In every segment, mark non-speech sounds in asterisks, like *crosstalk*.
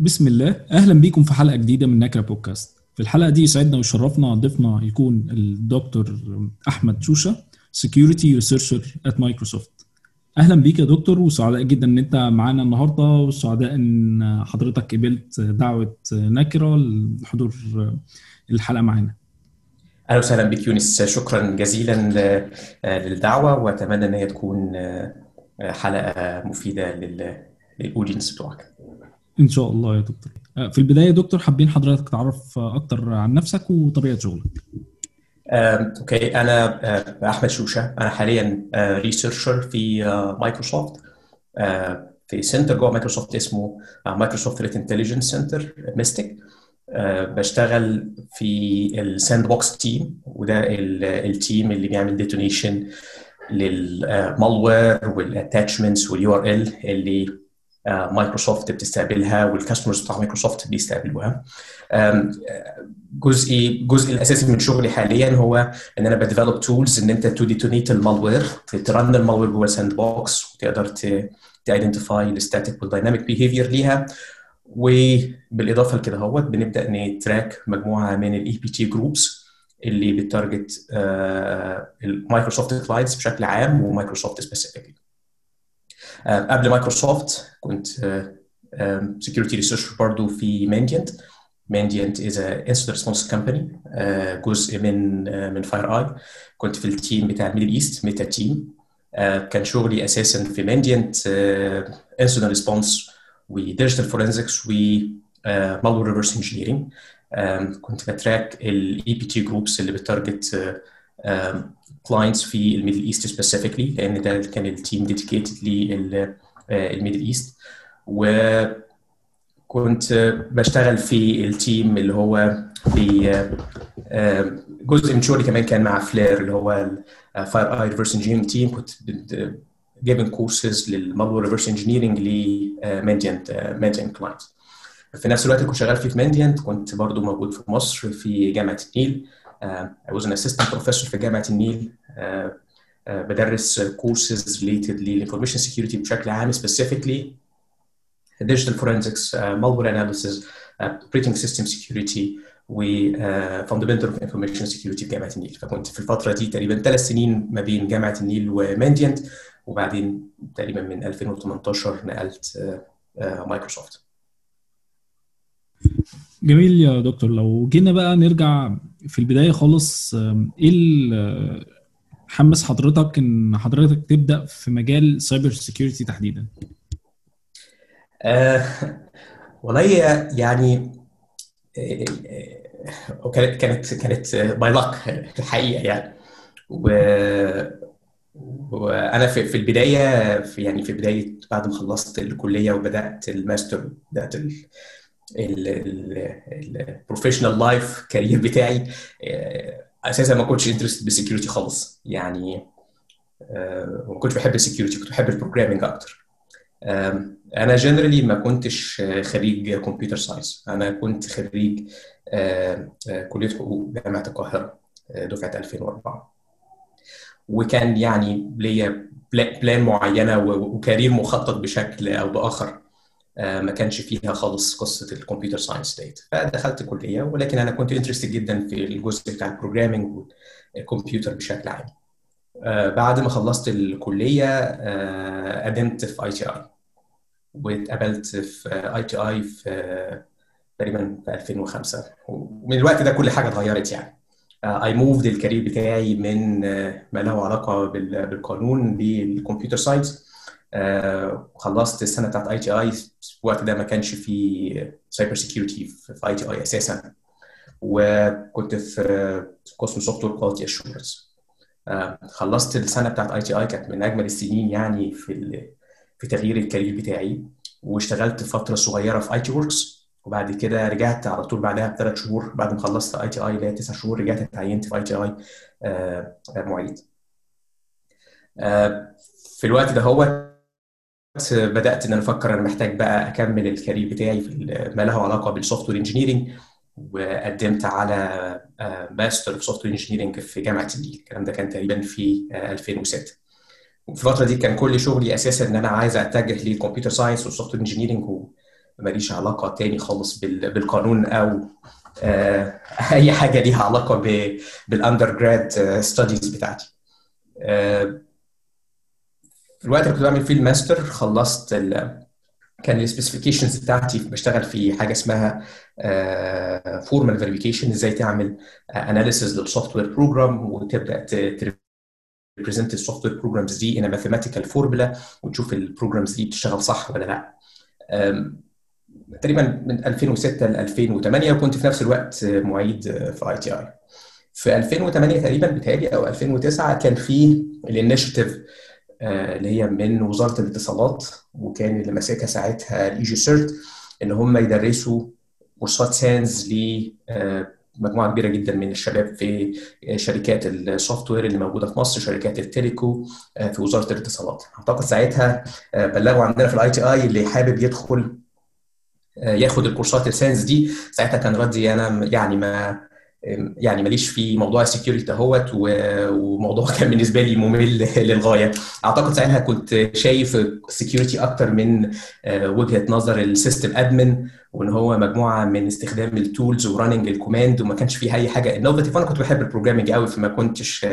بسم الله. أهلا بيكم في حلقة جديدة من نكرة بودكاست. في الحلقة دي يسعدنا ويشرفنا ضيفنا يكون الدكتور أحمد شوشة security researcher at مايكروسوفت أهلا بيك يا دكتور وسعداء جدا إن أنت معانا النهارده وسعداء إن حضرتك قبلت دعوة نكرة لحضور الحلقة معانا. أهلا وسهلا بك يونس. شكرا جزيلا للدعوة وأتمنى إن هي تكون حلقة مفيدة لل audience بتوعك. إن شاء الله يا دكتور. في البداية يا دكتور حابين حضرتك تعرف أكتر عن نفسك وطبيعة شغلك. okay. أنا أحمد شوشة. أنا حاليا researcher في مايكروسوفت. في center جوه مايكروسوفت اسمه مايكروسوفت threat intelligence center ميستيك بشتغل في ال sandbox team وده ال team اللي بيعمل detonation لل malware وال attachments وال URL اللي مايكروسوفت بتستقبلها وال customers بتاع مايكروسوفت بيستقبلوها. جزء الجزء الأساسي من شغلي حاليا هو إن أنا ب develop tools إن أنت to detonate ال malware ت run ال malware جوه sandbox وتقدر ت identify ال static وال dynamic behavior ليها. وبالإضافة لكده هو بنبدأ ن track مجموعة من ال APT groups اللي ب target المايكروسوفت clients بشكل عام ومايكروسوفت specifically قبل مايكروسوفت كنت security researcher برضه في مانديانت مانديانت is incident response company جزء من من فاير اي كنت في ال team بتاع ال Middle East ميتا team كان شغلي أساسا في مانديانت incident response و digital forensics و malware reverse engineering كنت ب track ال APT groups اللي ب target clients في ال Middle East specifically لأن ده كان ال team dedicated لل Middle East. وكنت بشتغل في ال team اللي هو في جزء من شغلي كمان كان مع فلير اللي هو فاير اي reverse engineering team كنت جايبن courses لل malware reverse engineering لمانديانت مانديانت clients في نفس الوقت كنت شغال في مانديانت كنت برضو موجود في مصر في جامعة النيل. I was an assistant professor في جامعة النيل uh, uh, بدرس courses related لل information security بشكل عام specifically digital forensics, malware analysis, operating system security و fundamental of information security في جامعة النيل. فكنت في الفترة دي تقريبا ثلاث سنين ما بين جامعة النيل ومانديانت وبعدين تقريبا من 2018 نقلت مايكروسوفت جميل يا دكتور. لو جينا بقى نرجع في البداية خالص إيه حمس حضرتك إن حضرتك تبدأ في مجال cyber security تحديدا؟ آه والله يعني كانت كانت كانت by luck الحقيقة يعني و وأنا في في البداية في يعني في بداية بعد ما خلصت الكلية وبدأت الماستر بدأت ال professional life career بتاعي أساسا ما كنتش interested بال security خالص. يعني ما كنتش بحب ال security كنت بحب ال programming أكتر. أنا generally ما كنتش خريج computer science أنا كنت خريج كلية حقوق جامعة القاهرة دفعة 2004 وكان يعني ليا plan معينة و career مخطط بشكل أو بآخر. ما كانش فيها خالص قصة ال computer science ديت فدخلت كلية ولكن أنا كنت interested جدا في الجزء بتاع ال programming والكمبيوتر بشكل عام. بعد ما خلصت الكلية قدمت في ITI واتقبلت في ITI في تقريبا في 2005 ومن الوقت ده كل حاجة اتغيرت يعني. I moved ال career بتاعي من ما له علاقة بالقانون لل computer science خلصت السنة بتاعت ITI في الوقت ده ما كانش في cyber security في ITI أساسا. وكنت في قسم software quality assurance خلصت السنة بتاعت ITI كانت من أجمل السنين يعني في في تغيير ال career بتاعي. واشتغلت فترة صغيرة في IT Works وبعد كده رجعت على طول بعدها بثلاث شهور. بعد ما خلصت ITI اللي هي تسع شهور رجعت اتعينت في ITI معيد. في الوقت ده هو بدأت إن أنا أفكر أنا محتاج بقى أكمل ال career بتاعي في ما له علاقة بال software engineering وقدمت على ماستر في software engineering في جامعة النيل. الكلام ده كان تقريبا في 2006 وفي الفترة دي كان كل شغلي أساسا إن أنا عايز أتجه لل computer science وال software engineering ماليش علاقة تاني خالص بالقانون أو *laughs* أي حاجة ليها علاقة بال undergrad studies بتاعتي. في الوقت اللي كنت بعمل فيه الماستر خلصت كان ال specifications بتاعتي بشتغل في حاجة اسمها formal verification إزاي تعمل analysis لل software program وتبدأ ت represent ال software programs دي in mathematical formula وتشوف ال programs دي بتشتغل صح ولا لأ. تقريبا من 2006 ل 2008 وكنت في نفس الوقت معيد في ITI في 2008 تقريبا بتهيألي أو 2009 كان في ال initiative اللي هي من وزارة الاتصالات وكان اللي ماسكها ساعتها ال EG-CERT إن هم يدرسوا كورسات SANS لمجموعه كبيرة جدا من الشباب في شركات ال software اللي موجودة في مصر شركات ال telco في وزارة الاتصالات. أعتقد ساعتها بلغوا عندنا في ال ITI اللي حابب يدخل ياخد الكورسات ال SANS دي. ساعتها كان ردي أنا يعني ما يعني ماليش في موضوع ال security دهوت وموضوع *laughs* كان بالنسبة لي ممل *laughs* للغاية. أعتقد ساعتها كنت شايف ال security أكتر من وجهة نظر ال system admin وإن هو مجموعة من استخدام ال tools و running ال command وما كانش فيه أي حاجة innovative أنا كنت بحب ال programming قوي فما كنتش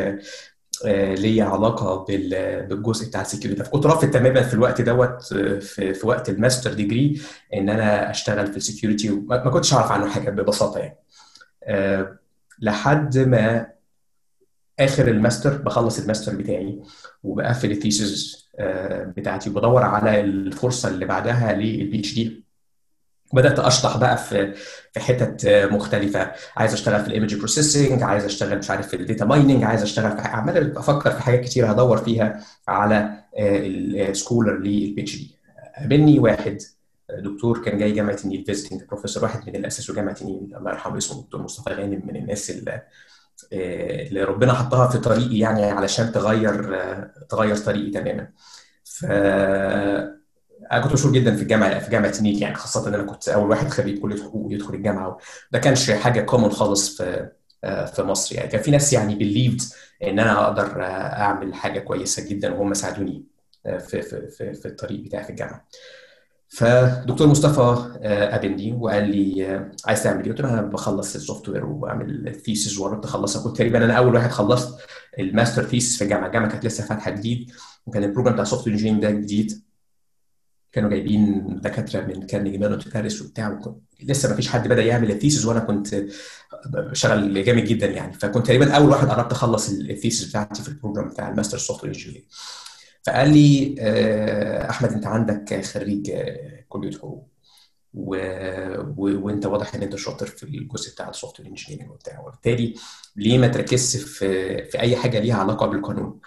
ليا علاقة بالجزء بتاع ال security فكنت رافض تماما في الوقت دوت في, وقت ال master degree إن أنا أشتغل في ال security ما كنتش أعرف عنه حاجة ببساطة يعني. لحد ما آخر الماستر بخلص الماستر بتاعي وبقفل ال thesis أه بتاعتي وبدور على الفرصة اللي بعدها لل PhD بدأت أشطح بقى في في حتت مختلفة. عايز أشتغل في ال image processing عايز أشتغل مش عارف في ال data mining عايز أشتغل في عمال أفكر في حاجات كتير هدور فيها على ال scholar لل PhD قابلني واحد دكتور كان جاي جامعة النيل visiting professor واحد من اللي اسسوا جامعه النيل. الله يرحمه اسمه دكتور مصطفى غانم من الناس اللي اللي ربنا حطها في طريقي يعني علشان تغير تغير طريقي تماما. ف أنا كنت مشهور جدا في الجامعة في جامعة النيل يعني خاصة إن أنا كنت أول واحد خريج كلية حقوق يدخل الجامعة. ده كانش حاجة common خالص في في مصر يعني. كان في ناس يعني believed إن أنا أقدر أعمل حاجة كويسة جدا وهم ساعدوني في في في, في الطريق بتاعي في الجامعة. فدكتور مصطفى قابلني وقال لي عايز تعمل إيه؟ قلت له أنا بخلص ال software وبعمل thesis وقربت اخلصها كنت تقريبا أنا أول واحد خلصت ال master thesis في الجامعة، الجامعة كانت لسه فاتحة جديد وكان ال program بتاع ال software ده جديد. كانوا جايبين دكاترة من كارنيجي ميلون باريس وبتاع لسه ما فيش حد بدأ يعمل ال thesis وأنا كنت شغال جامد جدا يعني. فكنت تقريبا أول واحد قربت أخلص ال thesis بتاعتي في ال program بتاع ال master software engineering فقال لي أحمد أنت عندك خريج كلية حقوق و... و... وأنت واضح إن أنت شاطر في الجزء بتاع ال software engineering وبتاع. وبالتالي ليه ما تركزش في في أي حاجة ليها علاقة بالقانون؟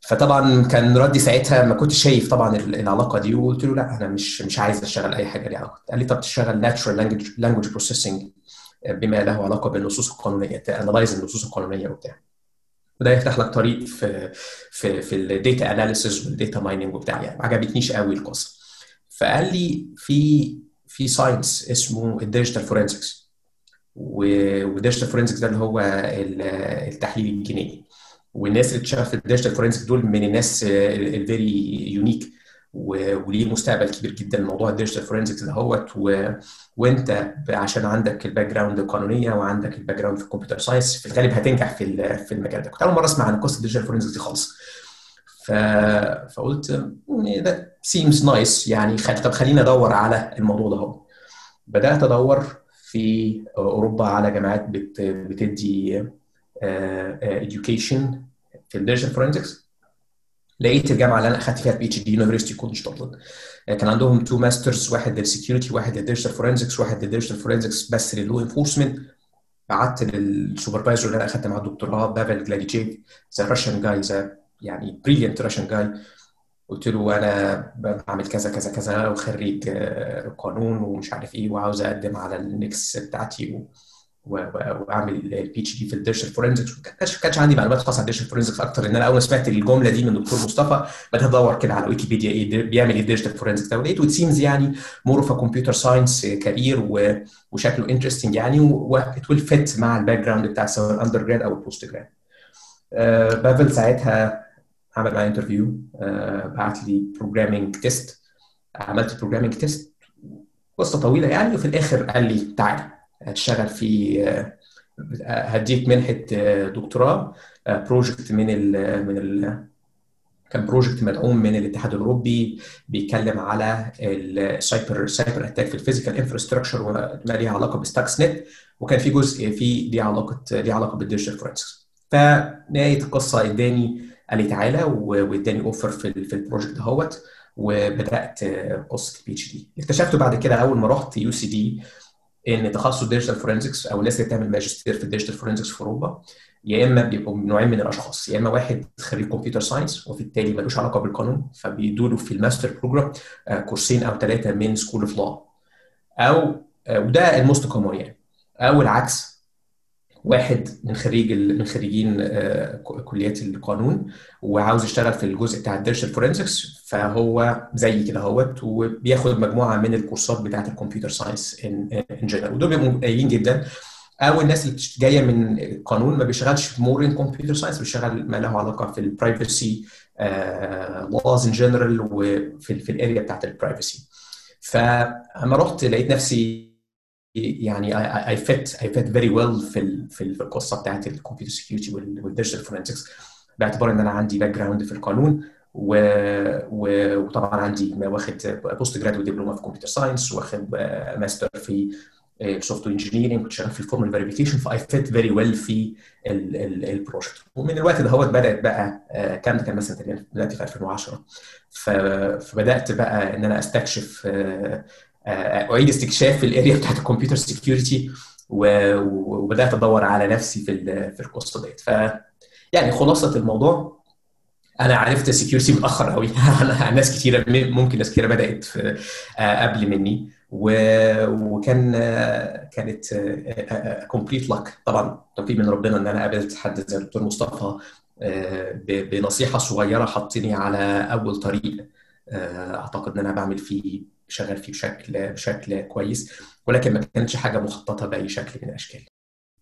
فطبعا كان ردي ساعتها ما كنتش شايف طبعا العلاقة دي وقلت له لا أنا مش مش عايز أشتغل أي حاجة ليها علاقة. قال لي طب تشتغل natural language language processing بما له علاقة بالنصوص القانونية ت analyze النصوص القانونية وبتاع. وده يفتح لك طريق في في في ال data analysis وال data mining وبتاع. يعني ما عجبتنيش قوي القصة. فقال لي في في science اسمه ال digital forensics وال digital forensics ده اللي هو التحليل الجنائي والناس اللي بتشتغل في ال digital forensics دول من الناس ال very unique وليه مستقبل كبير جدا. موضوع ال digital forensics دهوت. وانت عشان عندك ال background القانونية وعندك ال background في ال computer science في الغالب هتنجح في في المجال ده. كنت أول مرة أسمع عن قصة ال digital forensics دي خالص. ف... فقلت ده seems nice يعني خل... طب خليني أدور على الموضوع ده هو بدأت أدور في أوروبا على جامعات بت... بتدي education في ال digital forensics لقيت الجامعة اللي أنا أخدت فيها ال PhD University College Dublin كان عندهم two masters واحد لل security واحد لل digital forensics واحد لل digital forensics بس لل law enforcement بعت لل supervisor اللي أنا اخدت معاه الدكتوراه Pavel Gladyshev the Russian guy the يعني brilliant Russian guy قلت له أنا بعمل كذا كذا كذا وخريج قانون ومش عارف إيه وعاوز أقدم على النكس بتاعتي و... واعمل ال PhD في ال digital forensics ما كانش عندي معلومات خاصة عن ال digital forensics أكتر ان أنا أول ما سمعت الجملة دي من دكتور مصطفى بدات ادور كده على ويكيبيديا إيه بيعمل إيه ال digital forensics ده. ولقيته seems يعني more of computer science career وشكله interesting يعني what will fit مع ال background بتاع سواء ال undergrad أو ال postgrad بافل ساعتها عمل معايا interview بعت لي programming test عملت programming test قصة طويلة يعني وفي الآخر قال لي تعالى هتشتغل في هديك منحة دكتوراه project من ال من ال كان project مدعوم من الاتحاد الأوروبي بيتكلم على ال cyber cyber attack في ال physical infrastructure وما ليها علاقة ب Stuxnet وكان في جزء فيه ليه علاقة ليه علاقة بال digital forensics فنهاية القصة اداني قال لي تعالى واداني offer في في ال project دهوت وبدأت قصة ال PhD اكتشفت بعد كده أول ما رحت UCD إن تخصص digital forensics أو الناس اللي بتعمل ماجستير في ال digital forensics في أوروبا يا إما بيبقوا نوعين من الأشخاص يا إما واحد خريج computer science وبالتالي ملوش علاقة بالقانون فبيدوا له في ال master program كورسين أو ثلاثة من school of law أو وده ال most common يعني. أو العكس واحد من خريج من خريجين كليات القانون وعاوز يشتغل في الجزء بتاع ال digital forensics فهو زي كده اهوت وبياخد مجموعة من الكورسات بتاعة ال computer science in general ودول بيبقوا قليلين جدا. أو الناس اللي جاية من القانون ما بيشتغلش more in computer science بيشتغل ما له علاقة في ال privacy laws in general وفي في ال area بتاعت ال privacy فاما رحت لقيت نفسي يعني I fit I fit very well في في القصة بتاعت ال computer security وال digital forensics باعتبار إن أنا عندي background في القانون و... و... وطبعا عندي واخد postgraduate دبلومه في computer science واخد ماستر في software engineering كنت شغال في ال formal verification ف I fit very well في ال project ومن الوقت ده هوت بدأت بقى كان كان مثلا دلوقتي في 2010 فبدأت بقى إن أنا أستكشف أعيد استكشاف ال area بتاعت ال computer security وبدأت أدور على نفسي في في القصة ديت. ف يعني خلاصة الموضوع أنا عرفت ال security متأخر قوي *laughs* ناس كتيرة ممكن ناس كتيرة بدأت في قبل مني. وكان كانت complete luck طبعا توفيق من ربنا إن أنا قابلت حد زي الدكتور مصطفى بنصيحة صغيرة حطني على أول طريق أعتقد إن أنا بعمل فيه شغال فيه بشكل بشكل كويس ولكن ما كانتش حاجة مخططة بأي شكل من الأشكال.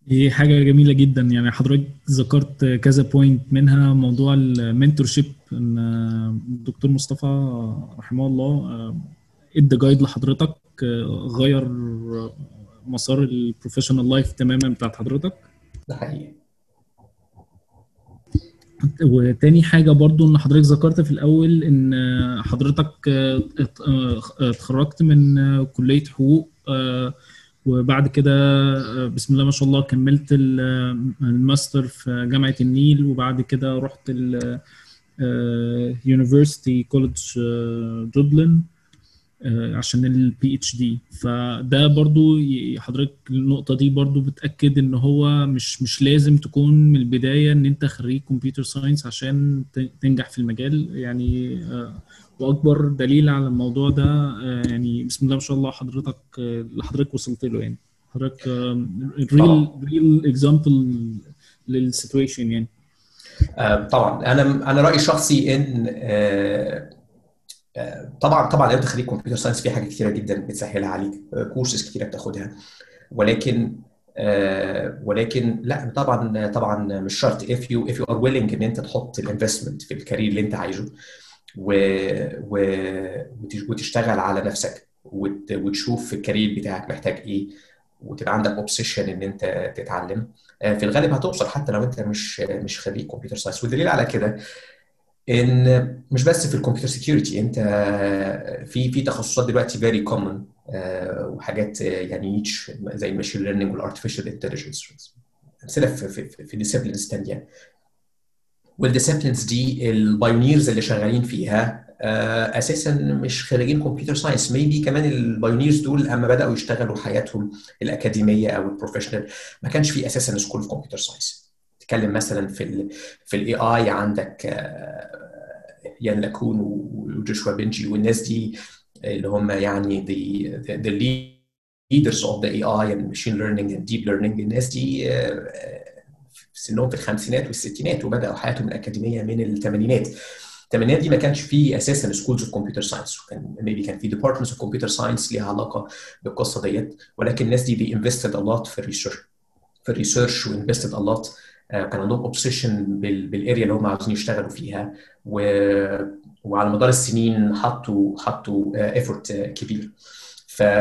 دي حاجة جميلة جدا. يعني حضرتك ذكرت كذا point منها موضوع ال mentorship إن الدكتور مصطفى رحمه الله ادى guide لحضرتك غير مسار ال professional life تماما بتاعت حضرتك. ده حقيقي. وتاني حاجة برضو إن حضرتك ذكرت في الأول إن حضرتك اتخرجت من كلية حقوق وبعد كده بسم الله ما شاء الله كملت الماستر في جامعة النيل وبعد كده رحت ال University College Dublin عشان ال PhD فده برضو حضرتك النقطة دي برضو بتأكد إن هو مش مش لازم تكون من البداية إن أنت خريج computer science عشان تنجح في المجال. يعني وأكبر دليل على الموضوع ده يعني بسم الله ما شاء الله حضرتك اللي حضرتك وصلت له يعني. حضرتك real real example لل situation يعني. طبعا. أنا أنا رأيي الشخصي إن طبعا طبعا لو خريج computer science في حاجات كتيرة جدا بتسهلها عليك كورسز كتيرة بتاخدها. ولكن ولكن لا طبعا طبعا مش شرط. If you if you are willing إن أنت تحط ال investment في ال career اللي أنت عايزه و... و... وتشتغل على نفسك وت... وتشوف ال career بتاعك محتاج إيه وتبقى عندك obsession إن أنت تتعلم. في الغالب هتوصل حتى لو أنت مش مش خريج computer science والدليل على كده إن مش بس في ال computer security أنت في في تخصصات دلوقتي very common وحاجات يعني niche زي ال machine learning وال artificial intelligence أمثلة في في, في disciplines ثانية وال disciplines دي ال pioneers اللي شغالين فيها أساسا مش خريجين computer science maybe كمان ال pioneers دول أما بدأوا يشتغلوا حياتهم الأكاديمية أو ال professional ما كانش في أساسا school في computer science تتكلم مثلا في ال في ال AI عندك يان لاكون ويوشوا بنجيو والناس دي اللي هم يعني leaders of the AI and machine learning and deep learning الناس دي في سنهم في الخمسينات والستينات وبدأوا حياتهم الأكاديمية من الثمانينات. الثمانينات دي ما كانش في أساسا schools of computer science كان maybe كان في departments of computer science ليها علاقة بالقصة ديت ولكن الناس دي دي invested a lot في الريسيرش في الريسيرش وانفستد الوت كان عندهم obsession بال area اللي هم عاوزين يشتغلوا فيها و... وعلى مدار السنين حطوا حطوا effort كبير.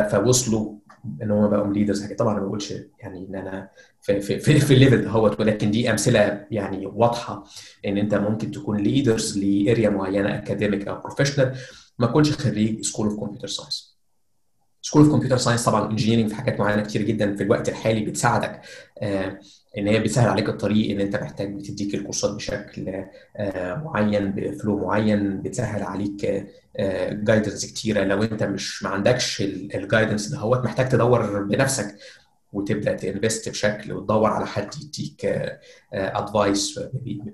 فوصلوا إن هم بقوا leaders طبعا ما بقولش يعني إن أنا في في في, في ال level دهوت ولكن دي أمثلة يعني واضحة إن أنت ممكن تكون leaders ل area معينة academic أو professional ما تكونش خريج school of computer science school of computer science طبعا engineering في حاجات معينة كتير جدا في الوقت الحالي بتساعدك آه إن هي بتسهل عليك الطريق إن أنت محتاج بتديك الكورسات بشكل آه معين ب flow معين بتسهل عليك guidance كتيرة. لو أنت مش ما عندكش ال guidance دهوت محتاج تدور بنفسك وتبدأ ت invest بشكل وتدور على حد يديك advice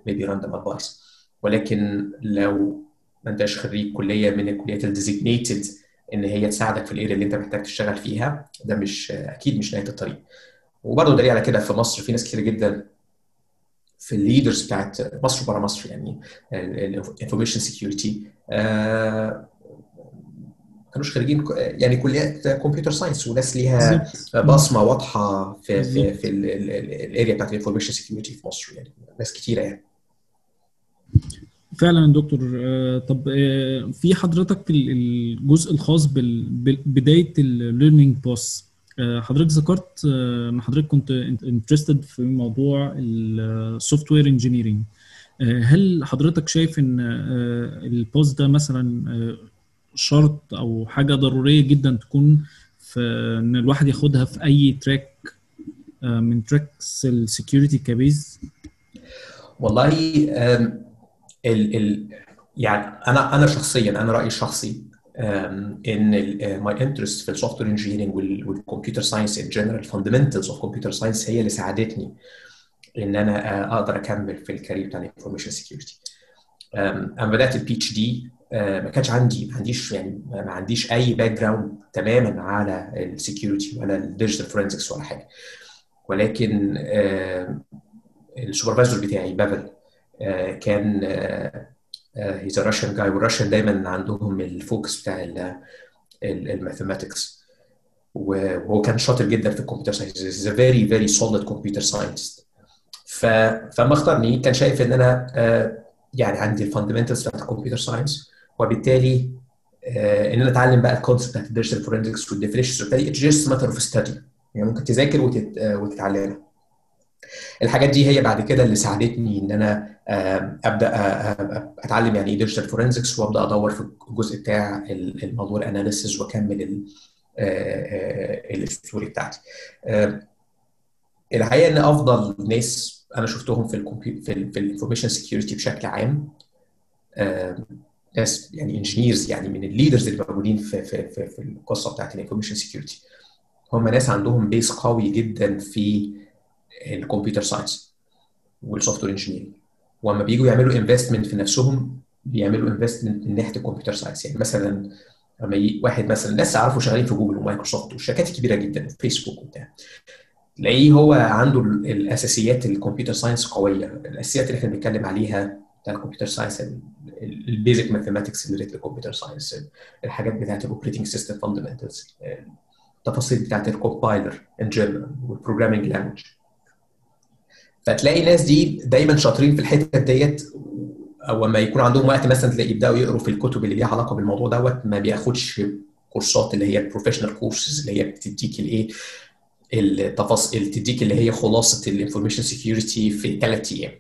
maybe random advice ولكن لو ما أنتش خريج كلية من الكليات ال designated إن هي تساعدك في ال area اللي أنت محتاج تشتغل فيها ده مش أكيد مش نهاية الطريق. وبرضه دليل على كده في مصر في ناس كتير جدا في ال leaders بتاعت مصر وبره مصر يعني ال information security كانوش خارجين يعني كليات computer science وناس ليها بصمة واضحة في في في ال area بتاعت ال information security في مصر يعني ناس كتيرة يعني. فعلا يا دكتور طب في حضرتك الجزء الخاص ببدايه ال learning path حضرتك ذكرت إن حضرتك كنت interested في موضوع ال software engineering هل حضرتك شايف إن ال path ده مثلا شرط أو حاجة ضرورية جدا تكون في إن الواحد ياخدها في أي track من tracks ال security ك base والله ال ال يعني أنا أنا شخصيا أنا رأيي الشخصي إن my interest في ال software engineering وال computer science in general fundamentals of computer science هي اللي ساعدتني إن أنا أقدر أكمل في ال career بتاع ال information security أنا بدأت ال PhD ما كانش عندي ما عنديش يعني ما عنديش أي background تماما على ال security ولا ال digital forensics ولا حاجة. ولكن ال supervisor بتاعي بافل كان he's Russian guy وال Russian دايما عندهم ال focus بتاع ال mathematics وهو كان شاطر جدا في ال computer science is very very solid computer scientist فما اختارني. كان شايف إن أنا يعني عندي ال fundamentals بتاعت ال computer science وبالتالي إن أنا أتعلم بقى ال concept بتاعت ال digital forensics وال definitions وبالتالي it's just matter of study يعني ممكن تذاكر وتت... وتتعلمها. الحاجات دي هي بعد كده اللي ساعدتني إن أنا أبدأ أتعلم يعني إيه digital forensics وأبدأ أدور في الجزء بتاع الموضوع ال analysis وأكمل ال story بتاعتي. الحقيقة إن أفضل ناس أنا شفتهم في في, في ال information security بشكل عام ناس يعني engineers يعني من ال leaders اللي موجودين في في في, في القصة بتاعت ال information security هم ناس عندهم base قوي جدا في ال computer science وال software engineering وأما بييجوا يعملوا investment في نفسهم بيعملوا investment من ناحية ال computer science يعني مثلا لما واحد مثلا ناس اعرفه شغالين في جوجل ومايكروسوفت والشركات الكبيره جدا وفيسبوك وبتاع. تلاقيه هو عنده الأساسيات ال computer science قوية. الأساسيات اللي إحنا بنتكلم عليها بتاع ال computer science ال basic mathematics related لل computer science الحاجات بتاعت ال operating system fundamentals التفاصيل بتاعت ال compiler in general وال programming language فتلاقي الناس دي دايما شاطرين في الحته ديت أو لما يكون عندهم وقت مثلا تلاقي يبدأوا يقروا في الكتب اللي ليها علاقة بالموضوع دوت ما بياخدش كورسات اللي هي ال professional courses اللي هي بتديك الايه التفاصيل تديك اللي هي خلاصة ال information security في ثلاث أيام.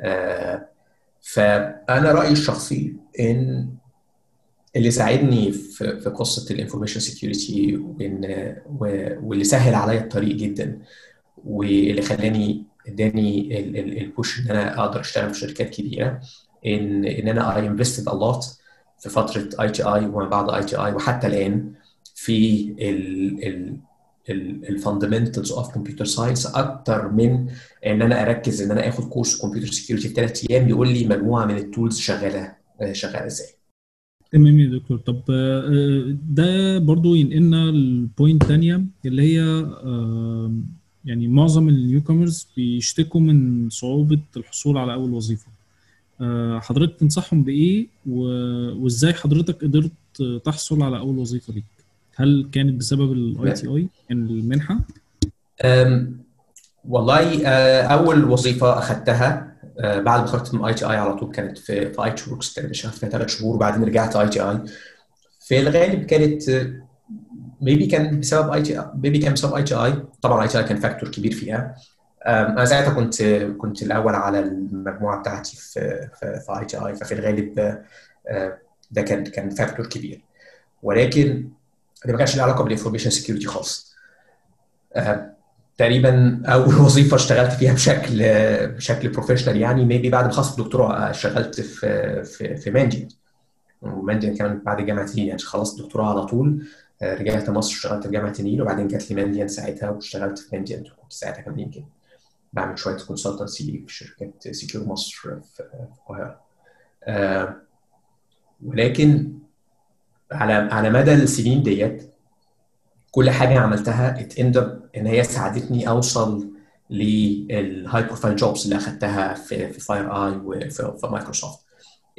آه فأنا رأيي الشخصي إن اللي ساعدني في في قصة ال information security وإن واللي سهل عليا الطريق جدا واللي خلاني اداني ال push إن أنا أقدر أشتغل في شركات كبيرة ان إن أنا I invested في فترة ITI وما بعد ITI وحتى الآن في ال fundamentals of computer science أكتر من إن أنا أركز إن أنا آخد كورس computer security في ثلاث أيام يقول لي مجموعة من ال tools شغالة شغالة إزاي. تمام يا دكتور. طب ده برضو ينقلنا ل point تانية اللي هي يعني معظم ال newcomers بيشتكوا من صعوبة الحصول على أول وظيفة حضرتك تنصحهم بإيه وإزاي حضرتك قدرت تحصل على أول وظيفة ليك؟ هل كانت بسبب ال ITI المنحة؟ والله أول وظيفة أخذتها بعد ما خرجت من ITI على طول كانت في في IT Works كانت اشتغلت فيها ثلاث شهور وبعدين رجعت ITI في الغالب كانت maybe كان بسبب IT maybe كان بسبب ITI طبعا ITI كان factor كبير فيها. أنا ساعتها كنت كنت الأول على المجموعة بتاعتي في في ITI ففي الغالب ده كان كان factor كبير. ولكن ده ما كانش له علاقة بال information security خالص. تقريبا أول *laughs* وظيفة اشتغلت فيها بشكل بشكل professional يعني maybe بعد ما خلصت الدكتوراه اشتغلت في في في Mandiant و Mandiant كمان بعد جامعه النيل يعني خلصت الدكتوراه على طول. رجعت مصر اشتغلت في جامعة النيل وبعدين جات لي Mandiant ساعتها واشتغلت في Mandiant كنت ساعتها كمان يمكن بعمل شوية consultancy في شركة Secure Misr في القاهرة. ولكن على على مدى السنين ديت كل حاجة عملتها إن هي ساعدتني أوصل لل high profile jobs اللي اخذتها في في FireEye وفي في Microsoft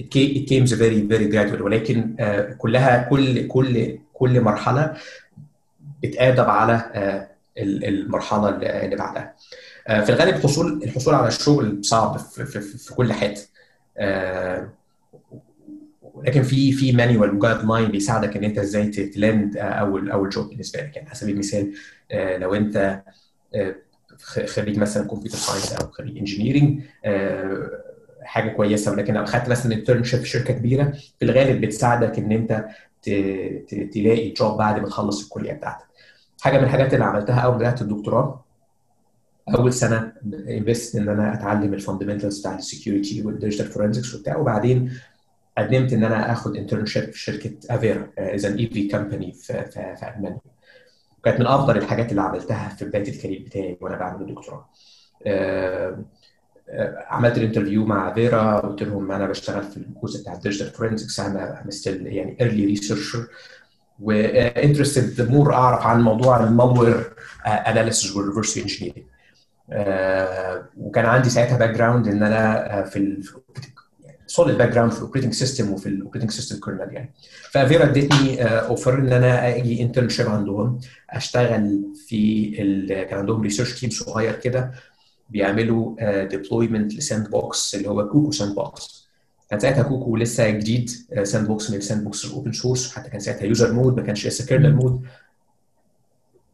it came, very very gradual. ولكن uh, كلها كل كل كل مرحلة بتأدي على uh, المرحلة اللي بعدها. uh, في الغالب الحصول الحصول على الشغل صعب في, في, في كل حتة. ولكن في في manual و guideline بيساعدك إن أنت إزاي ت land أول أول job بالنسبة لك. يعني على سبيل المثال لو أنت خريج مثلا computer science أو خريج engineering حاجة كويسة ولكن لو اخدت مثلا internship في شركة كبيرة في الغالب بتساعدك إن أنت تلاقي job بعد ما تخلص الكلية بتاعتك. حاجة من الحاجات اللي عملتها أول ما بدأت الدكتوراه أول سنة invest إن أنا أتعلم ال fundamentals بتاع ال security وال digital forensics وبتاع وبعدين قدمت إن أنا آخد internship في شركة Avira as an AV company في, ألمانيا كانت من أفضل الحاجات اللي عملتها في بداية ال career بتاعي وأنا بعمل الدكتوراه عملت ال interview مع Avira قلت لهم أنا بشتغل في الجزء بتاع ال digital forensics أنا still يعني early researcher و interested more أعرف عن موضوع ال malware analysis وال reverse engineering وكان عندي ساعتها background إن أنا في solid background في ال operating system وفي ال operating system kernel يعني. ف Avira ادتني offer إن أنا أجي internship عندهم أشتغل في. كان عندهم research team صغير كده. بيعملوا deployment ل sandbox اللي هو Cuckoo sandbox كان ساعتها Cuckoo لسه جديد sandbox من ال sandbox ال open source حتى كان ساعتها user mode ما كانش لسه kernel mode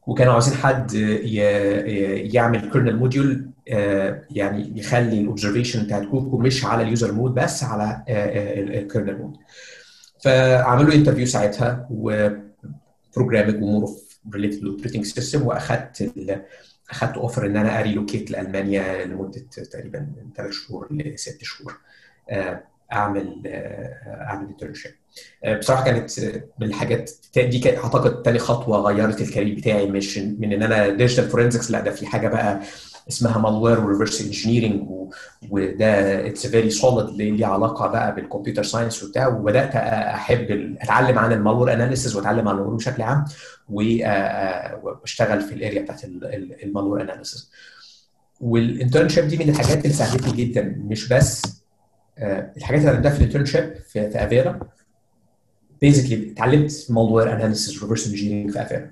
وكانوا عاوزين حد يعمل kernel module يعني يخلي ال observation بتاعت Cuckoo مش على ال user mode بس على ال kernel mode فعملوا interview ساعتها و programming و more of related لل operating system وأخدت اخدت offer إن أنا أ relocate لألمانيا لمدة تقريبا من ثلاث شهور لست شهور أعمل أعمل internship بصراحة كانت من الحاجات دي كانت أعتقد تاني خطوة غيرت ال career بتاعي مش من إن أنا digital forensics لا ده في حاجة بقى اسمها malware و reverse engineering وده it's very solid ليه علاقة بقى بال computer science وبتاع وبدأت أحب أتعلم عن ال malware analysis وأتعلم عن ال malware بشكل عام. واشتغل في ال area بتاعت ال malware analysis وال internship دي من الحاجات اللي ساعدتني جدا مش بس الحاجات اللي عملتها في ال internship في, في Avira basically اتعلمت malware analysis reverse engineering في Avira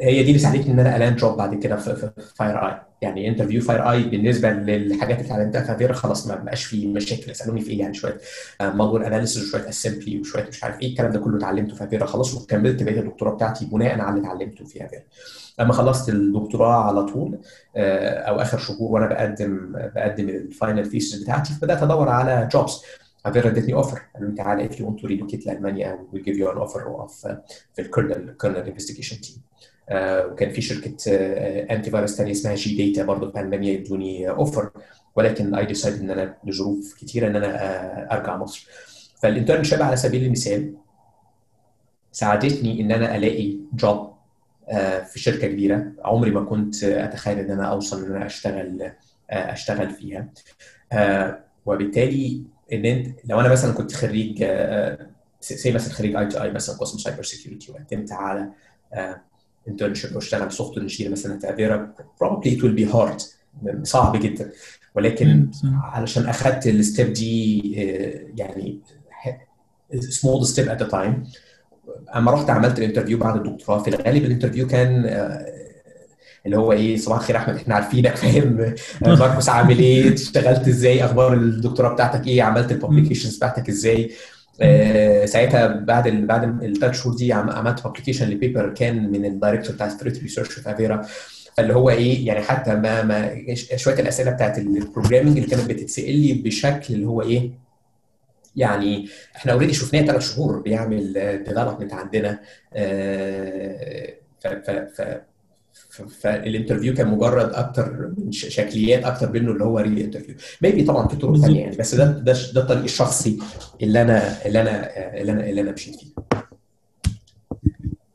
هي دي اللي ساعدتني إن أنا أ land job بعد كده في, في FireEye يعني interview FireEye بالنسبة للحاجات اللي اتعلمتها في Avira خلاص ما بقاش فيه مشاكل. يسالوني في إيه؟ يعني شوية malware analysis وشوية assembly وشوية مش عارف إيه. الكلام ده كله اتعلمته في Avira خلاص وكملت بقية الدكتوراه بتاعتي بناء على اللي اتعلمته في Avira لما خلصت الدكتوراه على طول أو آخر شهور وأنا بقدم بقدم ال final thesis بتاعتي بدات أدور على jobs Avira ادتني offer قالوا لي تعالى if you want to relocate لألمانيا we give you an offer of في ال kernel kernel investigation team وكان في شركة antivirus ثانية اسمها G Data برضه في المانيا يدوني offer ولكن I decide إن أنا لظروف كتيرة إن أنا أرجع مصر. فال internship على سبيل المثال ساعدتني إن أنا ألاقي job في شركة كبيرة. عمري ما كنت أتخيل إن أنا أوصل إن أنا أشتغل أشتغل فيها. وبالتالي إن أنت لو أنا مثلا كنت خريج CS مثلا خريج ITI مثلا قسم cyber security وقدمت على internship واشتغل software engineer مثلا في Avira probably it will be hard. صعب جدا. ولكن علشان اخذت ال step دي يعني small step at a time. أما رحت عملت ال interview بعد الدكتوراه في الغالب ال interview كان اللي هو إيه صباح الخير أحمد إحنا عارفينك *laughs* فاهم؟ ماركوس عامل إيه؟ اشتغلت إزاي؟ أخبار الدكتوراه بتاعتك إيه؟ عملت ال publications بتاعتك إزاي؟ آه، ساعتها بعد ال بعد الثلاث شهور دي عم- عملت publication ل paper كان من ال director بتاع threat research في Avira فاللي هو إيه يعني حتى ما ما شوية الأسئلة بتاعت ال programming اللي كانت بتتسأل لي بشكل اللي هو إيه يعني إحنا already شفناه ثلاث شهور بيعمل development عندنا. آه، ف ف ف- فال interview كان مجرد أكتر من شكليات أكتر منه اللي هو real interview maybe طبعا في طرق. ثانية يعني بس ده ده ده الطريق الشخصي اللي أنا اللي أنا اللي أنا اللي أنا مشيت فيه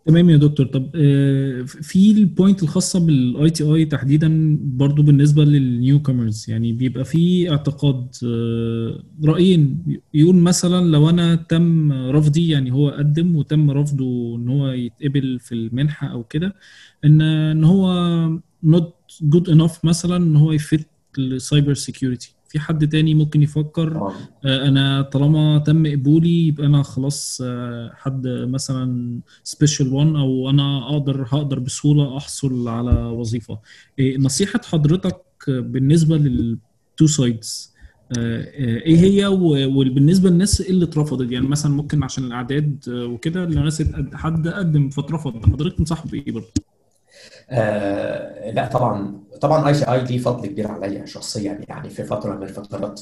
تمام يا دكتور. طب آه، في ال point الخاصة بال ITI تحديدا برضو بالنسبة لل newcomers يعني بيبقى في اعتقاد آه، رأيين. يقول مثلا لو أنا تم رفضي يعني هو قدم وتم رفضه إن هو يتقبل في المنحة أو كده إن إن هو not good enough مثلا إن هو ي fit ال cyber security في حد تاني ممكن يفكر طبعا آه، أنا طالما تم قبولي يبقى أنا خلاص آه، حد مثلا special one أو أنا أقدر هقدر بسهولة أحصل على وظيفة. إيه نصيحة حضرتك بالنسبة لل two sides إيه هي وبالنسبة للناس اللي اترفضت؟ يعني مثلا ممكن عشان الأعداد آه، وكده الناس اتقد- حد قدم فاترفض حضرتك تنصحه بإيه برضه؟ آه لا طبعا طبعا ITI دي فضل كبير عليا شخصيا يعني في فترة من الفترات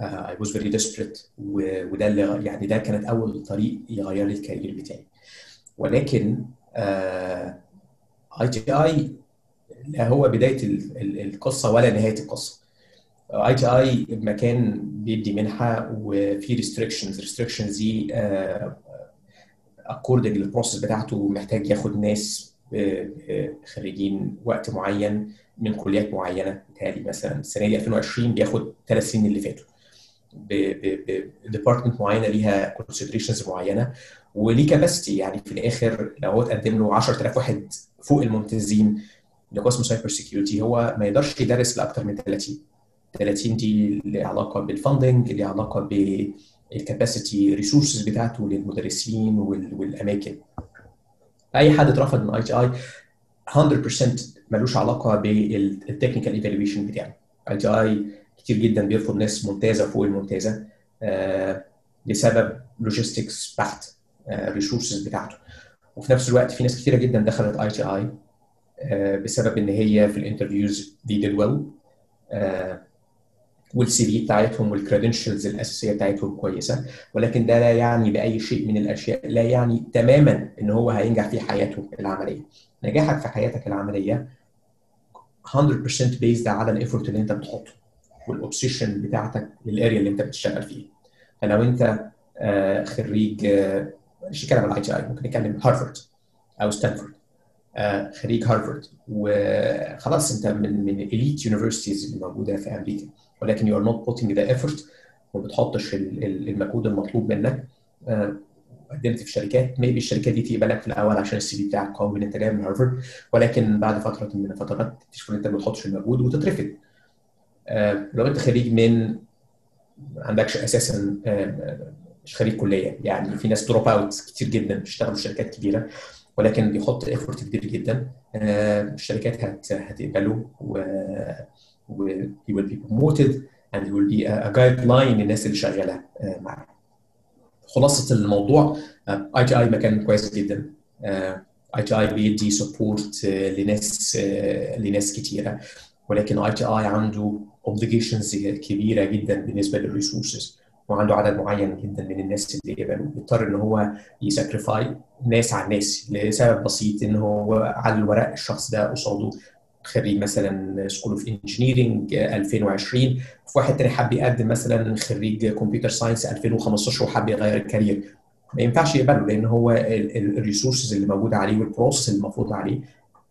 I was very desperate وده اللي يعني ده كانت أول طريق يغير لي ال career بتاعي. ولكن ITI لا هو بداية ال- ال- القصة ولا نهاية القصة. ITI مكان بيدي منحة وفي restrictions restrictions دي according لل process بتاعته محتاج ياخد ناس آه، آه، خريجين وقت معين من كليات معينة. بتهيألي مثلا السنة دي 2020 بياخد ثلاث سنين اللي فاتوا. ب department معينة ليها considerations معينة وليه capacity يعني في الآخر لو هو تقدم له 10000 واحد فوق الممتازين لقسم cyber security هو ما يقدرش يدرس لاكثر من 30 30 دي ليها علاقة بال funding ليها علاقة بال capacity resources بتاعته للمدرسين وال- والأماكن. أي حد اترفض من ITI 100% ملوش علاقة بال technical evaluation بتاعه. ITI كتير جدا بيرفض ناس ممتازة فوق الممتازة آه، لسبب logistics بحت ال resources بتاعته. وفي نفس الوقت في ناس كتيرة جدا دخلت ITI بسبب إن هي في ال interviews دي did well وال CV بتاعتهم وال credentials الأساسية بتاعتهم كويسة ولكن ده لا يعني بأي شيء من الأشياء لا يعني تماما إن هو هينجح في حياته العملية. نجاحك في حياتك العملية 100% based على ال effort اللي أنت بتحطه وال obsession بتاعتك لل area اللي أنت بتشتغل فيها فلو أنت آه، خريج آه، مش نتكلم عن ال ITI ممكن نتكلم هارفارد أو ستانفورد آه، خريج هارفارد وخلاص أنت من من ال elite universities اللي موجودة في أمريكا. ولكن you are not putting the effort وما بتحطش ال- ال- المجهود المطلوب منك. آه، قدمت في شركات. maybe الشركات دي تقبلك في الأول عشان ال CV بتاعك قوي ان انت جاي من هارفارد ولكن بعد فترة من الفترات تكتشف إن أنت ما بتحطش المجهود وتترفض. آه، لو أنت خريج من ما عندكش أساسا آه، مش خريج كلية. يعني في ناس drop out كتير جدا بيشتغلوا في شركات كبيرة ولكن بيحط effort كبير جدا. الشركات هت هتقبله و he will be promoted and he will be a, guideline للناس اللي شغالة آه، معاه. خلاصة الموضوع ITI مكان كويس جدا. ITI بيدي support لناس آه، لناس كتيرة. ولكن ITI عنده obligations كبيرة جدا بالنسبة لل resources وعنده عدد معين جدا من الناس اللي يقبلوا بيضطر إن هو ي sacrifice ناس عن ناس لسبب بسيط إن هو على الورق الشخص ده قصاده. خريج مثلا school of engineering 2020 في واحد تاني حب يقدم مثلا خريج computer science 2015 وحب يغير ال career. ما ينفعش يقبله لأن هو ال resources اللي موجوده عليه وال process اللي المفروض عليه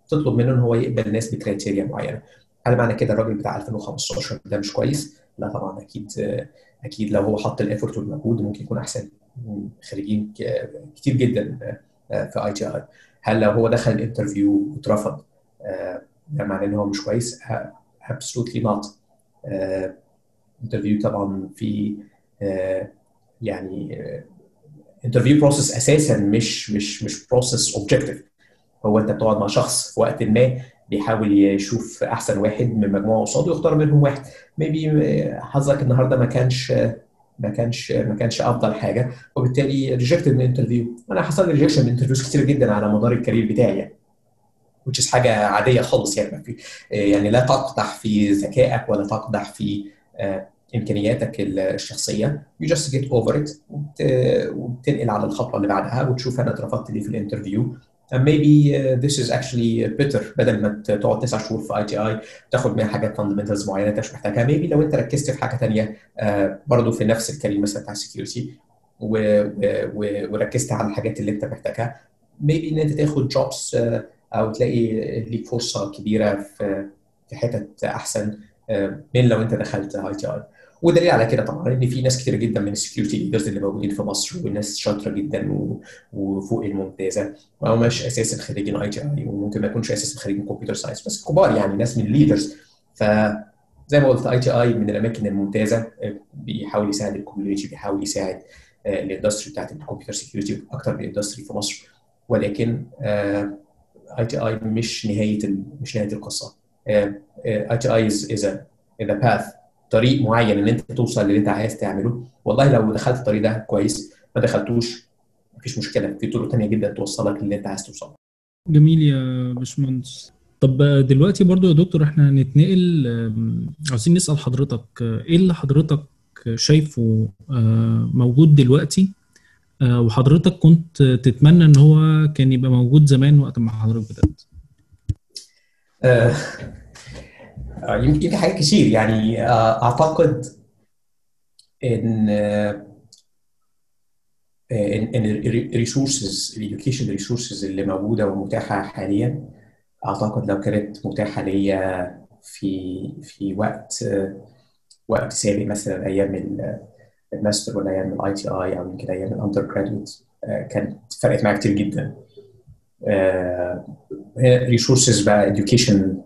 تطلب منه إن هو يقبل ناس ب criteria معينة. هل معنى كده الراجل بتاع 2015 ده مش كويس؟ لا طبعا أكيد أكيد لو هو حط ال effort والمجهود ممكن يكون أحسن خريجين كتير جدا في ITI هل لو هو دخل ال interview واترفض آه، ده معناه إن هو مش كويس؟ absolutely not. interview طبعا في يعني interview process أساسا مش مش مش process objective هو أنت بتقعد مع شخص في وقت ما بيحاول يشوف أحسن واحد من مجموعة قصاده ويختار منهم واحد. maybe حظك النهارده ما كانش ما كانش ما كانش أفضل حاجة. وبالتالي rejected من ال interview أنا حصل لي rejection من interviews كتير جدا على مدار ال career بتاعي يعني. Which is حاجة عادية خالص يعني في يعني لا تقدح في ذكائك ولا تقدح في إمكانياتك الشخصية. You just get over it وبتنقل على الخطوة اللي بعدها وتشوف أنا اترفضت ليه في ال interview. And maybe uh, this is actually better بدل ما تقعد تسع شهور في ITI تاخد منها حاجات fundamentals معينة أنت مش محتاجها. Maybe لو أنت ركزت في حاجة ثانية uh, برضه في نفس ال career مثلا بتاع ال security وركزت على الحاجات اللي أنت محتاجها. Maybe إن أنت تاخد jobs uh, أو تلاقي ليك فرصة كبيرة في في حتت أحسن من لو أنت دخلت ITI ودليل على كده طبعا إن في ناس كتير جدا من ال security leaders اللي موجودين في مصر وناس شاطرة جدا وفوق الممتازة. وهو مش أساسا خريجين ITI وممكن ما يكونش أساسا خريجين computer science بس كبار يعني ناس من ال leaders فزي ما قلت ITI من الأماكن الممتازة بيحاول يساعد ال community بيحاول يساعد ال industry بتاعت ال computer security أكتر من ال industry في مصر. ولكن ITI مش نهاية مش نهاية القصة. ITI is is path طريق معين ان انت توصل للي انت عايز تعمله. والله لو دخلت الطريق ده كويس ما دخلتوش مفيش مشكلة. في طرق ثانية جدا توصلك للي انت عايز توصل. جميل يا باشمهندس. طب دلوقتي برضو يا دكتور إحنا هنتنقل عاوزين نسأل حضرتك إيه اللي حضرتك شايفه موجود دلوقتي؟ وحضرتك كنت تتمنى إن هو كان يبقى موجود زمان وقت ما حضرتك بدأت. يمكن في حاجات كتير. يعني أعتقد إن إن ال resources ال education resources اللي موجودة ومتاحة حاليا أعتقد لو كانت متاحة ليا في في وقت وقت سابق مثلا أيام الماستر ولا أيام ال ITI أو يمكن أيام ال undergraduate كانت فرقت معايا كتير جدا. resources بقى education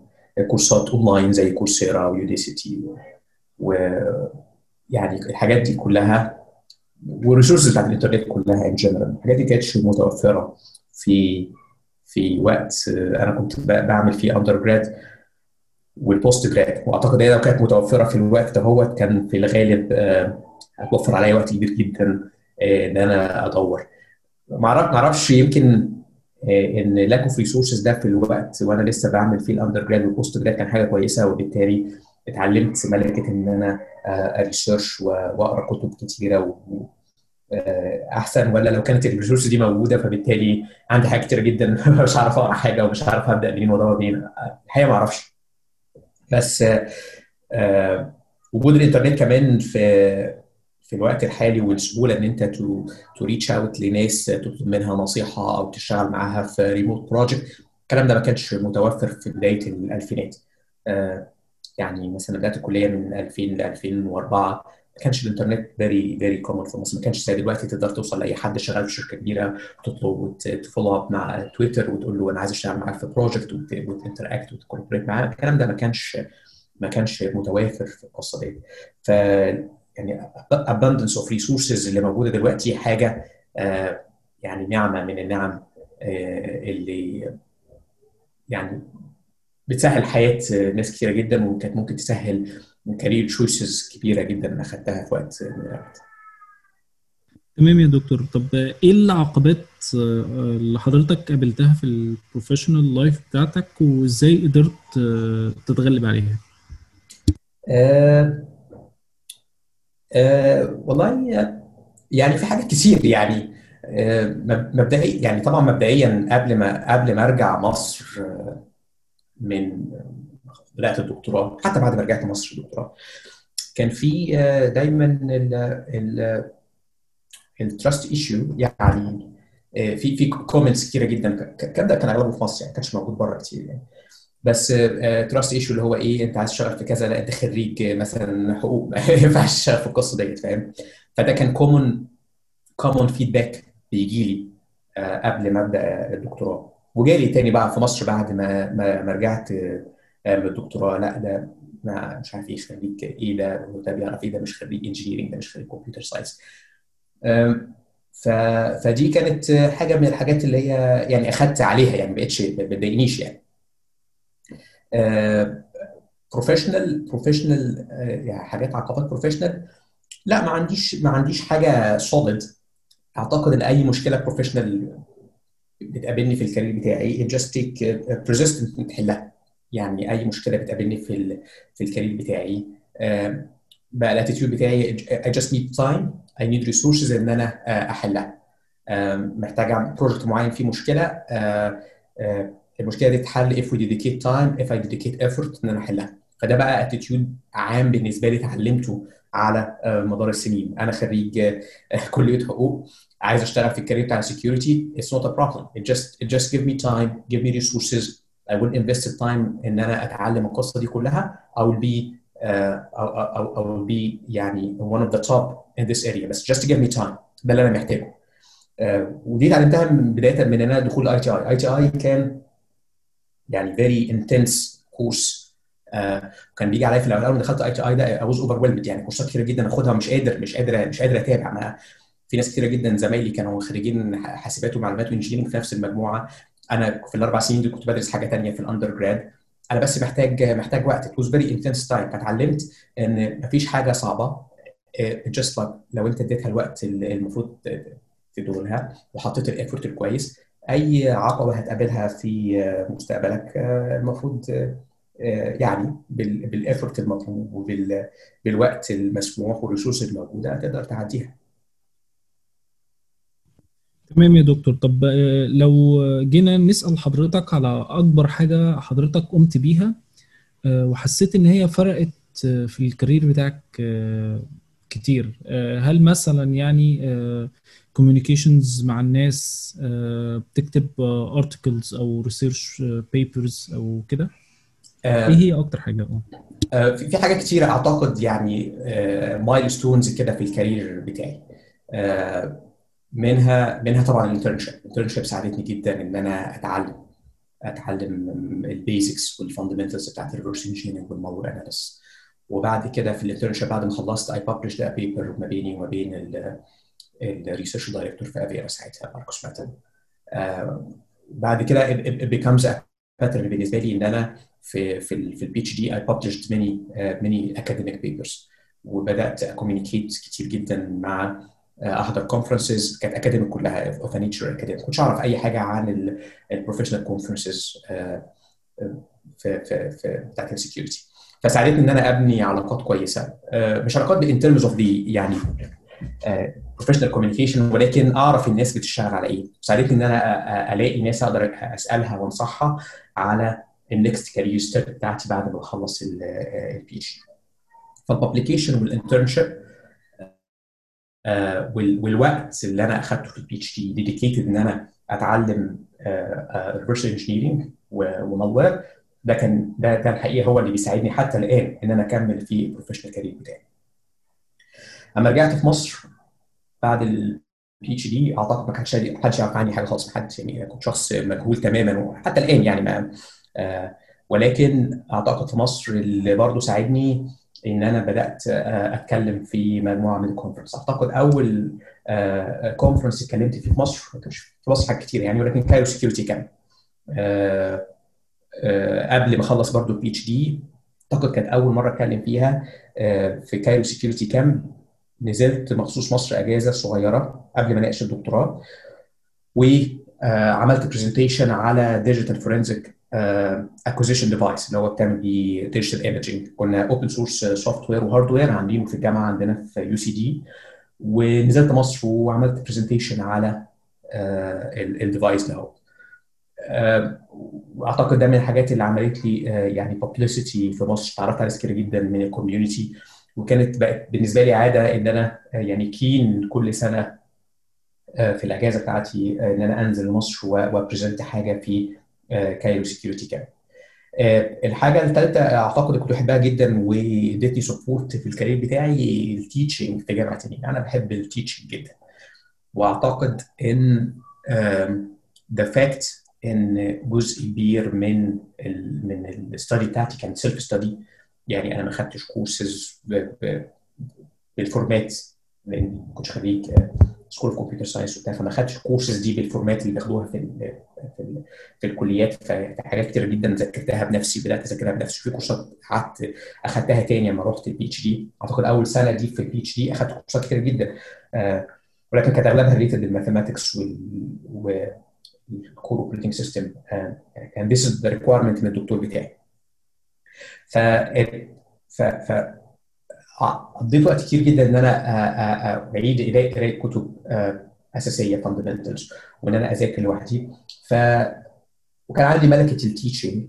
كورسات اونلاين زي Coursera و Udacity ويعني الحاجات دي كلها وال resources بتاعت الإنترنت كلها in general الحاجات دي كانتش متوفرة في في وقت أنا كنت بعمل فيه undergrad وال postgrad وأعتقد هي لو كانت متوفرة في الوقت دهوت كان في الغالب هتوفر عليا وقت كبير جدا إن أنا أدور. ما أعرفش يمكن إن lack of resources ده في الوقت وأنا لسه بعمل فيه ال undergrad وال postgrad كان حاجة كويسة وبالتالي اتعلمت ملكه إن أنا ا research وأقرأ كتب كتيرة أحسن ولا لو كانت ال resources دي موجودة فبالتالي عندي حاجات كتير جدا *laughs* مش عارف أقرأ حاجة ومش عارف أبدأ منين وأدور منين. الحقيقة ما أعرفش. بس وجود الإنترنت كمان في في الوقت الحالي والسهولة إن أنت to to reach out لناس تطلب منها نصيحة أو تشتغل معاها في remote project الكلام ده ما كانش متوفر في بداية الألفينات. يعني مثلا بدات الكلية من 2000 ل 2004 ما كانش الإنترنت very very common في مصر. ما كانش زي دلوقتي تقدر توصل لأي حد شغال في شركة كبيرة وتطلب وت follow up مع تويتر وتقول له أنا عايز أشتغل معاك في project وت interact وت cooperate معاه. الكلام ده ما كانش ما كانش متوافر في القصة دي. ف يعني abundance of resources اللي موجودة دلوقتي حاجة آه يعني نعمة من النعم آه اللي يعني بتسهل حياة ناس كثيره جدا وكانت ممكن تسهل career choices كبيرة جدا اخذتها في وقت من الاوقات. تمام يا دكتور طب إيه العقبات اللي حضرتك قابلتها في ال professional life بتاعتك وإزاي قدرت تتغلب عليها؟ آه أه والله يعني في حاجات كتير يعني أه مبدئيا يعني طبعا مبدئيا قبل ما قبل ما أرجع مصر من بدأت الدكتوراه حتى بعد ما رجعت مصر الدكتوراه كان في دايما ال ال trust issue يعني في في comments كتيرة جدا الكلام ده كان أغلبه في مصر يعني ما كانش موجود بره كتير يعني. بس trust issue اللي هو إيه أنت عايز تشتغل في كذا لا أنت خريج مثلا حقوق *laughs* ما ينفعش تشتغل في القصة ديت فاهم؟ فده كان common common feedback بيجي لي قبل ما أبدأ الدكتوراه. وجالي تاني بقى في مصر بعد ما ما, رجعت من الدكتوراه لا ده ما مش عارف إيه خريج إيه ده وده بيعرف إيه ده مش خريج engineering ده مش خريج computer science ف... فدي كانت حاجة من الحاجات اللي هي يعني أخدت عليها يعني ما بقتش ما بتضايقنيش يعني. professional professional يعني حاجات عقبات professional لا ما عنديش ما عنديش حاجة solid أعتقد إن أي مشكلة professional بتقابلني في ال career بتاعي just take persistence تحلها. يعني أي مشكلة بتقابلني في في ال career بتاعي. بقى ال attitude بتاعي I just need time I need resources إن أنا أحلها. محتاج project معين فيه مشكلة. المشكلة دي تتحل if we dedicate time if I dedicate effort إن أنا أحلها. فده بقى attitude عام بالنسبة لي اتعلمته على مدار السنين. أنا خريج *laughs* كلية حقوق عايز أشتغل في ال career بتاع ال security not a problem. It just it just give me time give me resources. I will invest the time إن أنا أتعلم القصة دي كلها. I will be uh, I, I, يعني one of the top in this area. بس to give me time. ده اللي أنا محتاجه. uh, ودي اتعلمتها من بداية من أنا دخول اي تي اي اي تي اي كان يعني very intense course كان بيجي عليا في الأول أول ما دخلت ITI ده I was overwhelmed. يعني كورسات كتيرة جدا أخدها مش قادر مش قادر مش قادر أتابع. ما في ناس كتيرة جدا زمايلي كانوا خريجين حاسبات ومعلومات و engineering في نفس المجموعة. أنا في الأربع سنين دول كنت بدرس حاجة ثانية في ال undergrad أنا بس محتاج محتاج وقت. It was very intense time. فتعلمت إن مفيش حاجة صعبة. just like لو أنت اديتها الوقت المفروض تدولها وحطيت ال effort الكويس. أي عقبة هتقابلها في مستقبلك المفروض يعني بال effort المطلوب وبالوقت المسموح وال resources الموجودة تقدر تعديها. تمام يا دكتور. طب لو جينا نسأل حضرتك على أكبر حاجة حضرتك قمت بيها وحسيت إن هي فرقت في ال career بتاعك كتير هل مثلا يعني communications مع الناس بتكتب articles أو research papers أو كده؟ إيه هي أكتر حاجة؟ آه. في حاجات كتيرة أعتقد يعني milestones كده في ال career بتاعي. منها منها طبعا ال internship ال internship ساعدتني جدا إن أنا أتعلم أتعلم البيزكس والفاندمنتالز بتاعت الريفرس انجينيرنج والمالور اناليس وبعد كده في ال internship بعد ما خلصت I published a paper ما بيني وما بين ال research director في Avira ساعتها ماركوس ماتن. آه بعد كده it becomes a pattern بالنسبة لي إن أنا في في في ال PhD I many uh, many academic papers. وبدأت أ communicate كتير جدا مع احضر conferences كانت academic كلها of nature academic كنتش أعرف أي حاجة عن ال professional conferences في في في بتاعت ال security فساعدتني إن أنا أبني علاقات كويسة. مش علاقات in terms of the يعني professional communication ولكن أعرف الناس بتشتغل على إيه. ساعدتني إن أنا ألاقي ناس أقدر أسألها وأنصحها على ال next career step بتاعتي بعد ما اخلص البي اتش فالببليكيشن والانترنشيب والوقت اللي أنا اخذته في ال PhD dedicated إن أنا أتعلم reverse engineering و malware ده كان ده ده الحقيقة هو اللي بيساعدني حتى الآن إن أنا أكمل في ال professional career بتاعي. أما رجعت في مصر بعد ال PhD أعتقد ما كانش حدش يعرف عني حاجة خالص ما حدش يعني كنت شخص مجهول تماما وحتى الآن يعني ما آه ولكن أعتقد في مصر اللي برضه ساعدني إن أنا بدأت أتكلم في مجموعة من ال conference أعتقد أول conference اتكلمت فيه في مصر مش في مصر حاجات كتير يعني ولكن Cairo Security Camp. قبل ما أخلص برضو ال PhD أعتقد كانت أول مرة أتكلم فيها في Cairo Security Camp نزلت مخصوص مصر أجازة صغيرة قبل ما اناقش الدكتوراه وعملت presentation على digital forensic acquisition device اللي هو بتعمل بيه digital imaging كنا open source software و hardware عاملينه في الجامعة عندنا في UCD ونزلت مصر وعملت presentation على ال device ده واعتقد ده من الحاجات اللي عملت لي يعني publicity في مصر. تعرفت على ناس كتير جدا من ال community وكانت بقت بالنسبة لي عادة إن أنا يعني keen كل سنة في الأجازة بتاعتي إن أنا أنزل مصر وأ present حاجة في Cairo Security Camp الحاجة الثالثه أعتقد كنت بحبها جدا وادتني support في ال career بتاعي ال teaching في جامعة النيل أنا بحب ال teaching جدا. وأعتقد إن the fact إن جزء كبير من ال من ال study بتاعتي كانت self study يعني أنا ما خدتش courses بال format لأن ما كنتش خريج school computer science وبتاع فما خدتش الكورسز دي بال format اللي بياخدوها في ال في, ال في الكليات ففي حاجات كتير جدا ذاكرتها بنفسي بدأت أذاكرها بنفسي في كورسات قعدت أخدتها تاني لما رحت ال PhD أعتقد أول سنة دي في ال PhD أخدت كورسات كتير جدا آه ولكن كانت أغلبها related لل mathematics وال ال core operating system كان this the requirement من الدكتور بتاعي. ف ف ف قضيت وقت كتير جدا إن أنا أعيد قرايه كتب أساسية fundamentals وإن أنا أذاكر لوحدي. ف وكان عندي ملكة ال teaching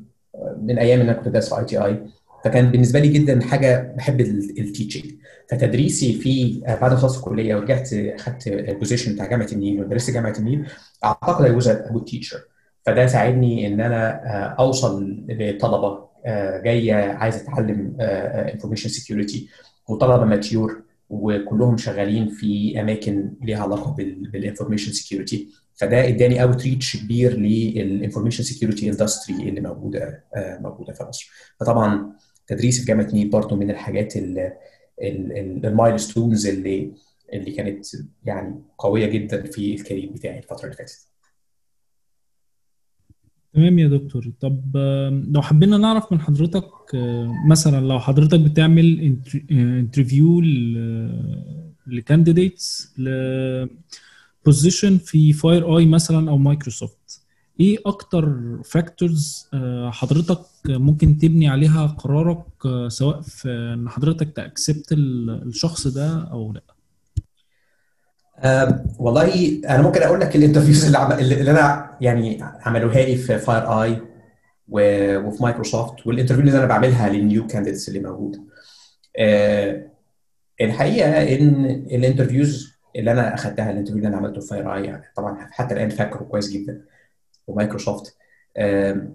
من أيام إن أنا كنت بدرس في ITI فكان بالنسبة لي جدا حاجة بحب ال teaching فتدريسي في بعد ما خلصت الكلية ورجعت اخدت ال position بتاع جامعة النيل ودرست جامعة النيل أعتقد I was good teacher فده ساعدني إن أنا أوصل لطلبة جاية عايزة تتعلم information security وطلبة mature وكلهم شغالين في أماكن ليها علاقة بال information security فده إداني outreach كبير لل information security industry اللي موجودة موجودة في مصر. فطبعا تدريس في جامعة نيل برضه من الحاجات ال milestones اللي اللي كانت يعني قوية جدا في ال career بتاعي الفترة اللي فاتت. تمام يا دكتور. طب لو حبينا نعرف من حضرتك مثلا لو حضرتك بتعمل interview ل candidates ل position في FireEye مثلا أو مايكروسوفت إيه أكتر factors حضرتك ممكن تبني عليها قرارك سواء في إن حضرتك ت accept الشخص ده أو لأ؟ أه والله أنا ممكن أقول لك ال interviews اللي, عم... اللي أنا يعني عملوها لي في FireEye. وفي مايكروسوفت وال interview اللي أنا بعملها لل new candidates اللي موجودة. أه الحقيقة إن ال interviews اللي أنا اخذتها ال interview اللي أنا عملته في FireEye يعني طبعا حتى الآن فاكره كويس جدا ومايكروسوفت أه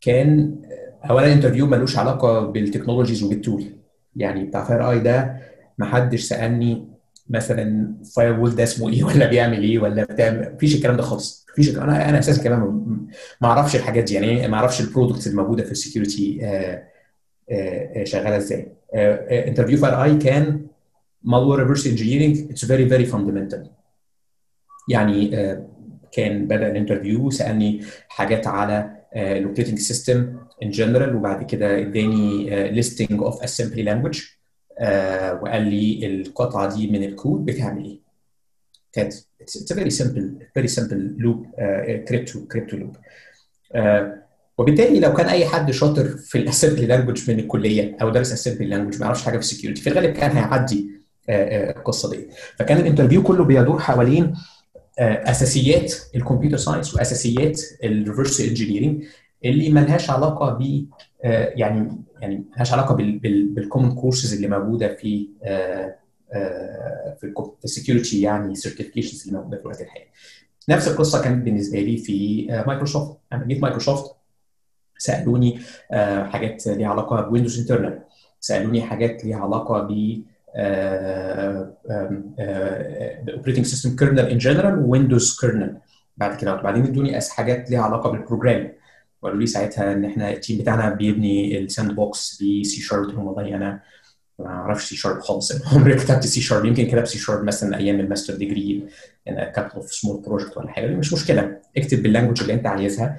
كان اولا interview ملوش علاقة بال technologies وبال tool يعني بتاع FireEye ده ما حدش سألني مثلا firewall ده اسمه إيه؟ *laughs* ولا بيعمل إيه؟ ولا بتعمل مفيش الكلام ده خالص. مفيش أنا أنا أساسا كمان ما أعرفش الحاجات دي. يعني ما أعرفش ال products الموجودة في ال security شغالة إزاي. interview FireEye كان موضوع reverse engineering it's very very fundamental يعني كان بدأ ال interview سألني حاجات على ال operating system in general وبعد كده اداني listing of assembly language آه وقال لي القطعة دي من الكود بتعمل إيه؟ كانت it's very simple very simple loop crypto crypto loop وبالتالي لو كان أي حد شاطر في ال assembly language من الكلية أو دارس assembly language ما يعرفش حاجة في ال security في الغالب كان هيعدي آه القصة دي. فكان ال interview كله بيدور حوالين آه أساسيات ال computer science وأساسيات ال reverse engineering اللي ملهاش علاقة ب يعني يعني ملهاش علاقة بال common courses اللي موجودة في في ال security يعني certifications اللي موجودة في الوقت الحالي. نفس القصة كانت بالنسبة لي في مايكروسوفت لما جيت مايكروسوفت سألوني حاجات ليها علاقة ب Windows internal سألوني حاجات ليها علاقة ب operating system kernel in general Windows kernel بعد كده وبعدين ادوني حاجات ليها علاقة بال programming وقالوا لي ساعتها إن إحنا ال team بتاعنا بيبني الساند بوكس بسي شارب قلت والله أنا ما أعرفش سي شارب خالص. *laughs* عمري كتبت سي شارب يمكن كتبت سي شارب مثلا أيام ال master degree أنا couple of small project ولا حاجة. مش مشكلة. اكتب بال language اللي أنت عايزها.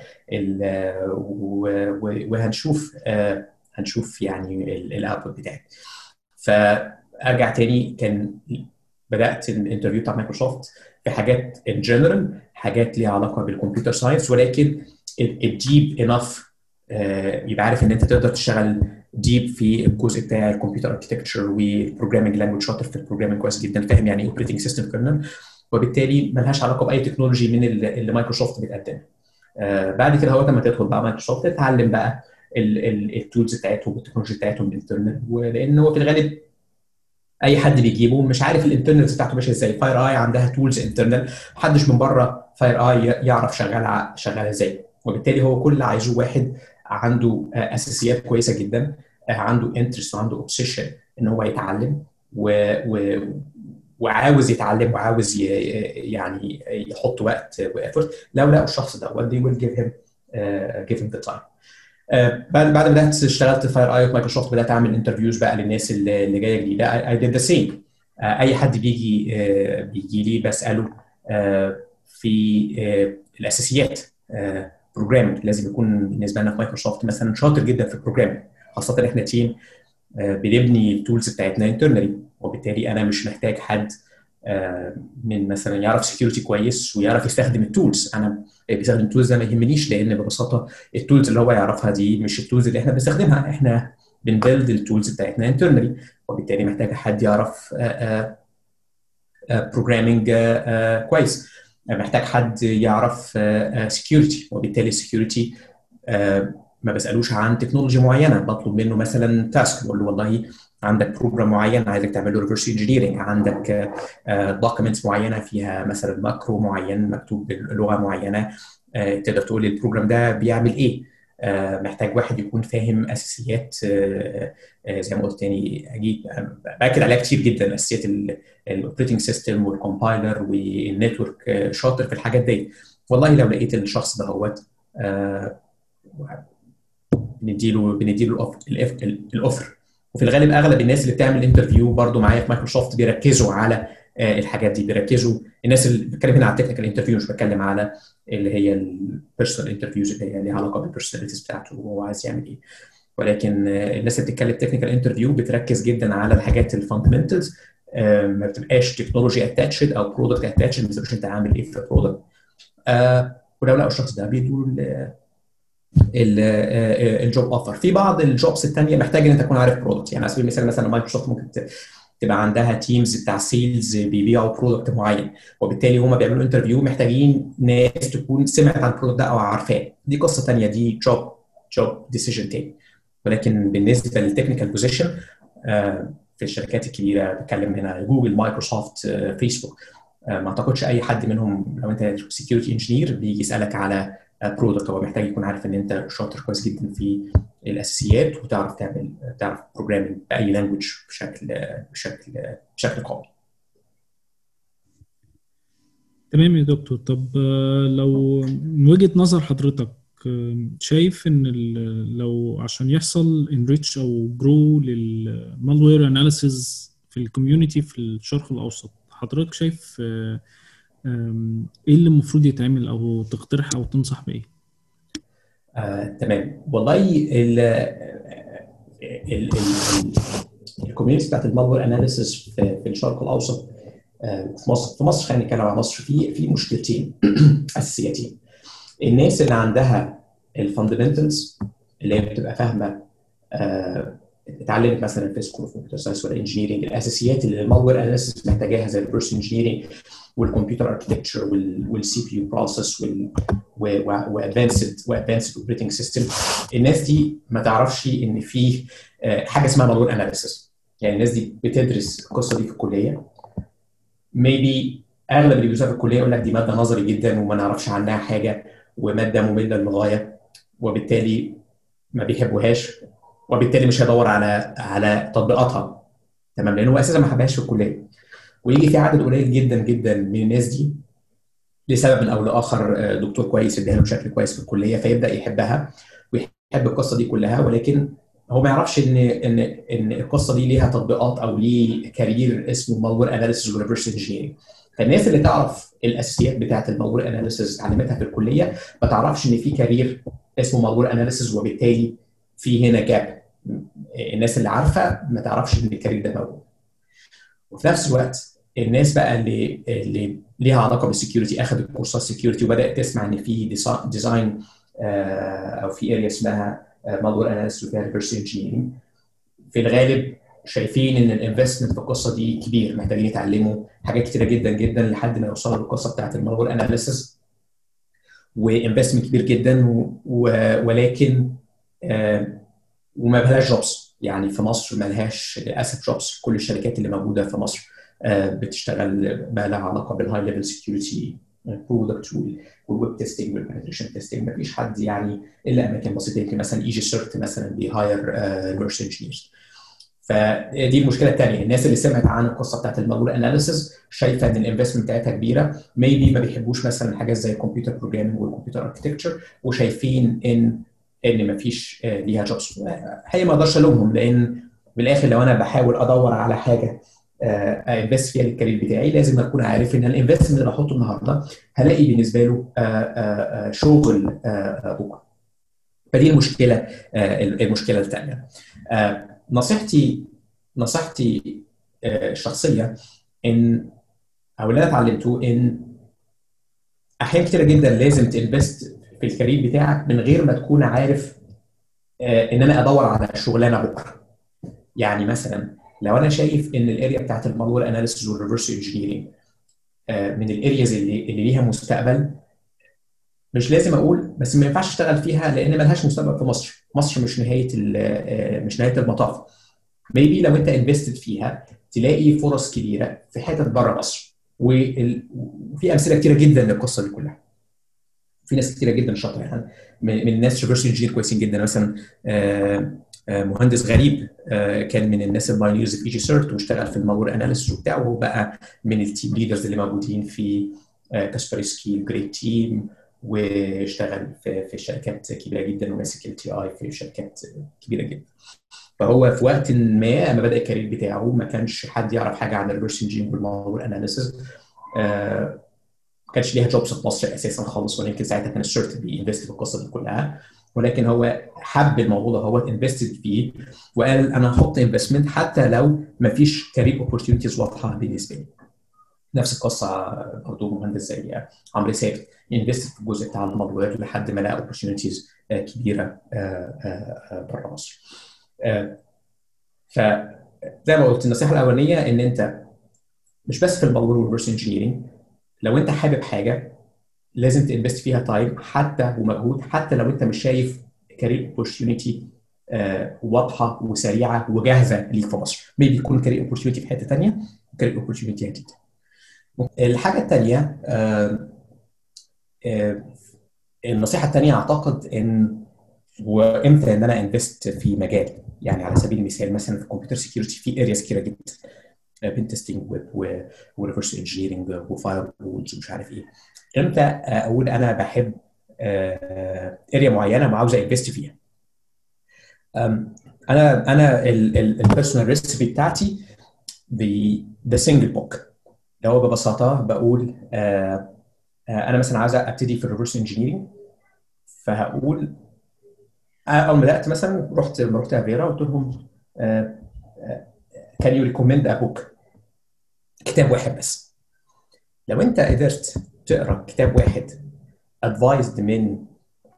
وهنشوف هنشوف يعني ال output بتاعك فأرجع تاني. كان بدأت ال interview بتاع مايكروسوفت في حاجات in general حاجات ليها علاقة بال computer science ولكن ال deep enough يبقى عارف إن أنت تقدر تشتغل deep في الجزء بتاع ال computer architecture وال programming language شاطر في ال programming كويس جدا فاهم يعني إيه operating system kernel وبالتالي ملهاش علاقة بأي technology من اللي مايكروسوفت بتقدمها بعد كده هو لما تدخل بقى مايكروسوفت تتعلم بقى ال tools بتاعتهم وال technology بتاعتهم ال internal ولأن هو في الغالب أي حد بيجيبه مش عارف ال internal بتاعته ماشية إزاي. FireEye عندها tools internal محدش من بره FireEye يعرف شغاله شغاله إزاي. وبالتالي هو كل اللي عايزه واحد عنده أساسيات كويسة جدا عنده interest وعنده obsession إن هو يتعلم و, و وعاوز يتعلم وعاوز ي... يعني يحط وقت و effort لو لقوا الشخص ده they will give him uh, give him the time. بعد بعد ما بدأت اشتغلت في FireEye مايكروسوفت بدأت أعمل interviews بقى للناس اللي, جاية جديدة. I did the same. أي حد بيجي بيجي لي بسأله في الأساسيات programming لازم يكون بالنسبة لنا في مايكروسوفت مثلا شاطر جدا في ال programming خاصة إحنا team بنبني ال tools بتاعتنا internally وبالتالي أنا مش محتاج حد من مثلا يعرف security كويس ويعرف يستخدم ال tools أنا بيستخدم ال tools ده ما يهمنيش لأن ببساطة ال tools اللي هو يعرفها دي مش ال tools اللي إحنا بنستخدمها. إحنا بن build ال tools بتاعتنا internally وبالتالي محتاج حد يعرف programming كويس. محتاج حد يعرف security وبالتالي ال security ما بسألوش عن technology معينة. بطلب منه مثلا task بقول له والله عندك program معين عايزك تعمل له reverse engineering عندك documents معينة فيها مثلا macro معين مكتوب بلغه معينة تقدر تقول لي ال program ده بيعمل إيه؟ محتاج واحد يكون فاهم أساسيات زي ما قلت تاني أجي بأكد عليها كتير جدا أساسيات ال operating system وال compiler وال network شاطر في الحاجات دي والله لو لقيت الشخص ده هوت بنديله بنديله ال offer وفي الغالب أغلب الناس اللي بتعمل interview برضو معايا في مايكروسوفت بيركزوا على الحاجات دي بيركزوا. الناس اللي بتكلم هنا على ال technical interview مش بتكلم على اللي هي ال personal interviews اللي هي ليها علاقة بال personalities بتاعته وهو عايز يعمل إيه. ولكن الناس اللي بتتكلم technical interview بتركز جدا على الحاجات ال fundamentals ما بتبقاش technology attached أو product attached ما بتبقاش أنت عامل إيه في ال product ولو لقوا الشخص ده بيدوا ال job offer في بعض ال jobs الثانية محتاج إن أنت تكون عارف product يعني على سبيل المثال مثلا مايكروسوفت ممكن تبقى عندها teams بتاع sales بيبيعوا product معين. وبالتالي هم بيعملوا interview محتاجين ناس تكون سمعت عن ال product ده أو عارفاه. دي قصة ثانية دي job job decision تاني ولكن بالنسبة لل technical position في الشركات الكبيرة بتكلم هنا جوجل مايكروسوفت فيسبوك ما أعتقدش أي حد منهم لو أنت security engineer بيجي يسألك على product هو محتاج يكون عارف إن أنت شاطر كويس جدا في الأساسيات وتعرف تعمل تعرف programming بأي language بشكل بشكل بشكل قوي. تمام يا دكتور طب لو من وجهة نظر حضرتك شايف إن لو عشان يحصل enrich أو grow لل malware analysis في ال community في الشرق الأوسط حضرتك شايف إيه اللي المفروض يتعمل أو تقترح أو تنصح بإيه؟ آه، تمام والله ال ال ال community بتاعت ال malware analysis في, الشرق الأوسط آه، في مصر في مصر خلينا نتكلم على مصر في في مشكلتين *clears throat* أساسيتين الناس اللي عندها ال fundamentals اللي هي بتبقى فاهمة آه، اتعلمت مثلا في school of computer science ولا engineering الأساسيات اللي ال malware analysis محتاجاها زي ال reverse engineering وال computer architecture وال CPU process و advanced و advanced operating system الناس دي ما تعرفش إن في حاجة اسمها malware analysis يعني الناس دي بتدرس القصة دي في الكلية. maybe أغلب اللي بيدرسوها في الكلية يقول لك دي مادة نظري جدا وما نعرفش عنها حاجة ومادة مملة للغاية وبالتالي ما بيحبوهاش وبالتالي مش هيدور على على تطبيقاتها. تمام؟ لأنه أساسا ما حبهاش في الكلية. ويجي في عدد قليل جدا جدا من الناس دي لسبب أو لآخر دكتور كويس يديها له بشكل كويس في الكلية فيبدأ يحبها ويحب القصة دي كلها ولكن هو ما يعرفش إن إن إن القصة دي ليها تطبيقات أو ليه career اسمه malware analysis و reverse engineering فالناس اللي تعرف الأساسيات بتاعة ال malware analysis علمتها في الكلية ما تعرفش إن في career اسمه malware analysis وبالتالي في هنا gap الناس اللي عارفة ما تعرفش إن ال career ده موجود. وفي نفس الوقت الناس بقى اللي اللي ليها علاقة بال security اخذت كورسات security وبدأت تسمع إن في design أو في area اسمها malware analysis وفيها engineering في الغالب شايفين إن ال investment في القصة دي كبير محتاجين يتعلموا حاجات كتيرة جدا جدا لحد ما يوصلوا للقصة بتاعت ال malware analysis و investment كبير جدا ولكن وما بلاش jobs يعني في مصر ما لهاش للاسف jobs كل الشركات اللي موجودة في مصر. بتشتغل ما لها علاقه بال high level security product وال web testing وال penetration testing ما فيش حد يعني إلا أماكن بسيطة يمكن مثلا EG-CERT مثلا بي hire reverse engineers فدي المشكلة الثانية الناس اللي سمعت عن القصة بتاعت ال malware analysis شايفة إن ال investment بتاعتها كبيرة. maybe ما بيحبوش مثلا حاجات زي ال computer programming وال computer architecture وشايفين إن إن ما فيش ليها جوبس هي ما أقدرش ألومهم لأن بالاخر لو أنا بحاول أدور على حاجة انفست فيها للكارير بتاعي. لازم أكون عارف إن الانفستمنت اللي بحطه النهارده هلاقي بالنسبة له شغل بكرة. فدي المشكلة المشكلة الثانية نصيحتي نصيحتي الشخصية إن أو اللي أنا اتعلمته إن أحيان كتيرة جدا لازم ت invest في ال career بتاعك من غير ما تكون عارف إن أنا أدور على شغلانة بكرة. يعني مثلا لو أنا شايف إن ال area بتاعت ال malware analysis وال reverse engineering من ال areas اللي, اللي ليها مستقبل مش لازم أقول بس ما ينفعش أشتغل فيها لأن ملهاش مستقبل في مصر. مصر مش نهاية مش نهاية المطاف. maybe لو أنت invested فيها تلاقي فرص كبيرة في حتت بره مصر. وفي أمثلة كتيرة جدا للقصة دي كلها. في ناس كتيرة جدا شاطرة يعني من الناس reverse engineer كويسين جدا مثلا مهندس غريب كان من الناس ال pioneers في EG-CERT واشتغل في ال malware analysis وبتاعه وبقى من ال team leaders اللي موجودين في Kaspersky GReAT team واشتغل في في شركات كبيرة جدا وماسك ال TI في شركات كبيرة جدا. فهو في وقت ما لما بدأ ال career بتاعه ما كانش حد يعرف حاجة عن ال reverse engineering وال malware analysis ما كانش ليها jobs في مصر أساسا خالص ولكن ساعتها كان الشرط بي invest في القصة دي كلها. ولكن هو حب الموضوع ده هو invested فيه وقال أنا هحط investment حتى لو ما فيش career opportunities واضحة بالنسبة لي. نفس القصة برضه مهندس زي عمرو ثابت invested في الجزء بتاع ال malware لحد ما لقى opportunities كبيرة بره مصر. فزي ما قلت النصيحة الأولانية إن أنت مش بس في ال malware وال reverse engineering لو أنت حابب حاجة لازم ت invest فيها time حتى ومجهود حتى لو انت مش شايف career opportunity واضحة وسريعة وجاهزة ليك في مصر. maybe يكون career opportunity في حتة ثانية و career opportunity جديده الحاجة الثانية النصيحة الثانية أعتقد إن وامتى إن أنا invest في مجال. يعني على سبيل المثال مثلا في ال computer security في areas كتيرة جدا. بين testing و reverse engineering و fire ومش عارف إيه. إمتى أقول أنا بحب area معينة وعاوز invest فيها؟ أنا أنا ال personal recipe بتاعتي the single book اللي هو ببساطة بقول أنا مثلا عايز أبتدي في ال reverse engineering فهقول أول ما بدأت مثلا رحت رحت افيرا قلت لهم can you recommend a book كتاب واحد بس. لو أنت قدرت تقرأ كتاب واحد advised من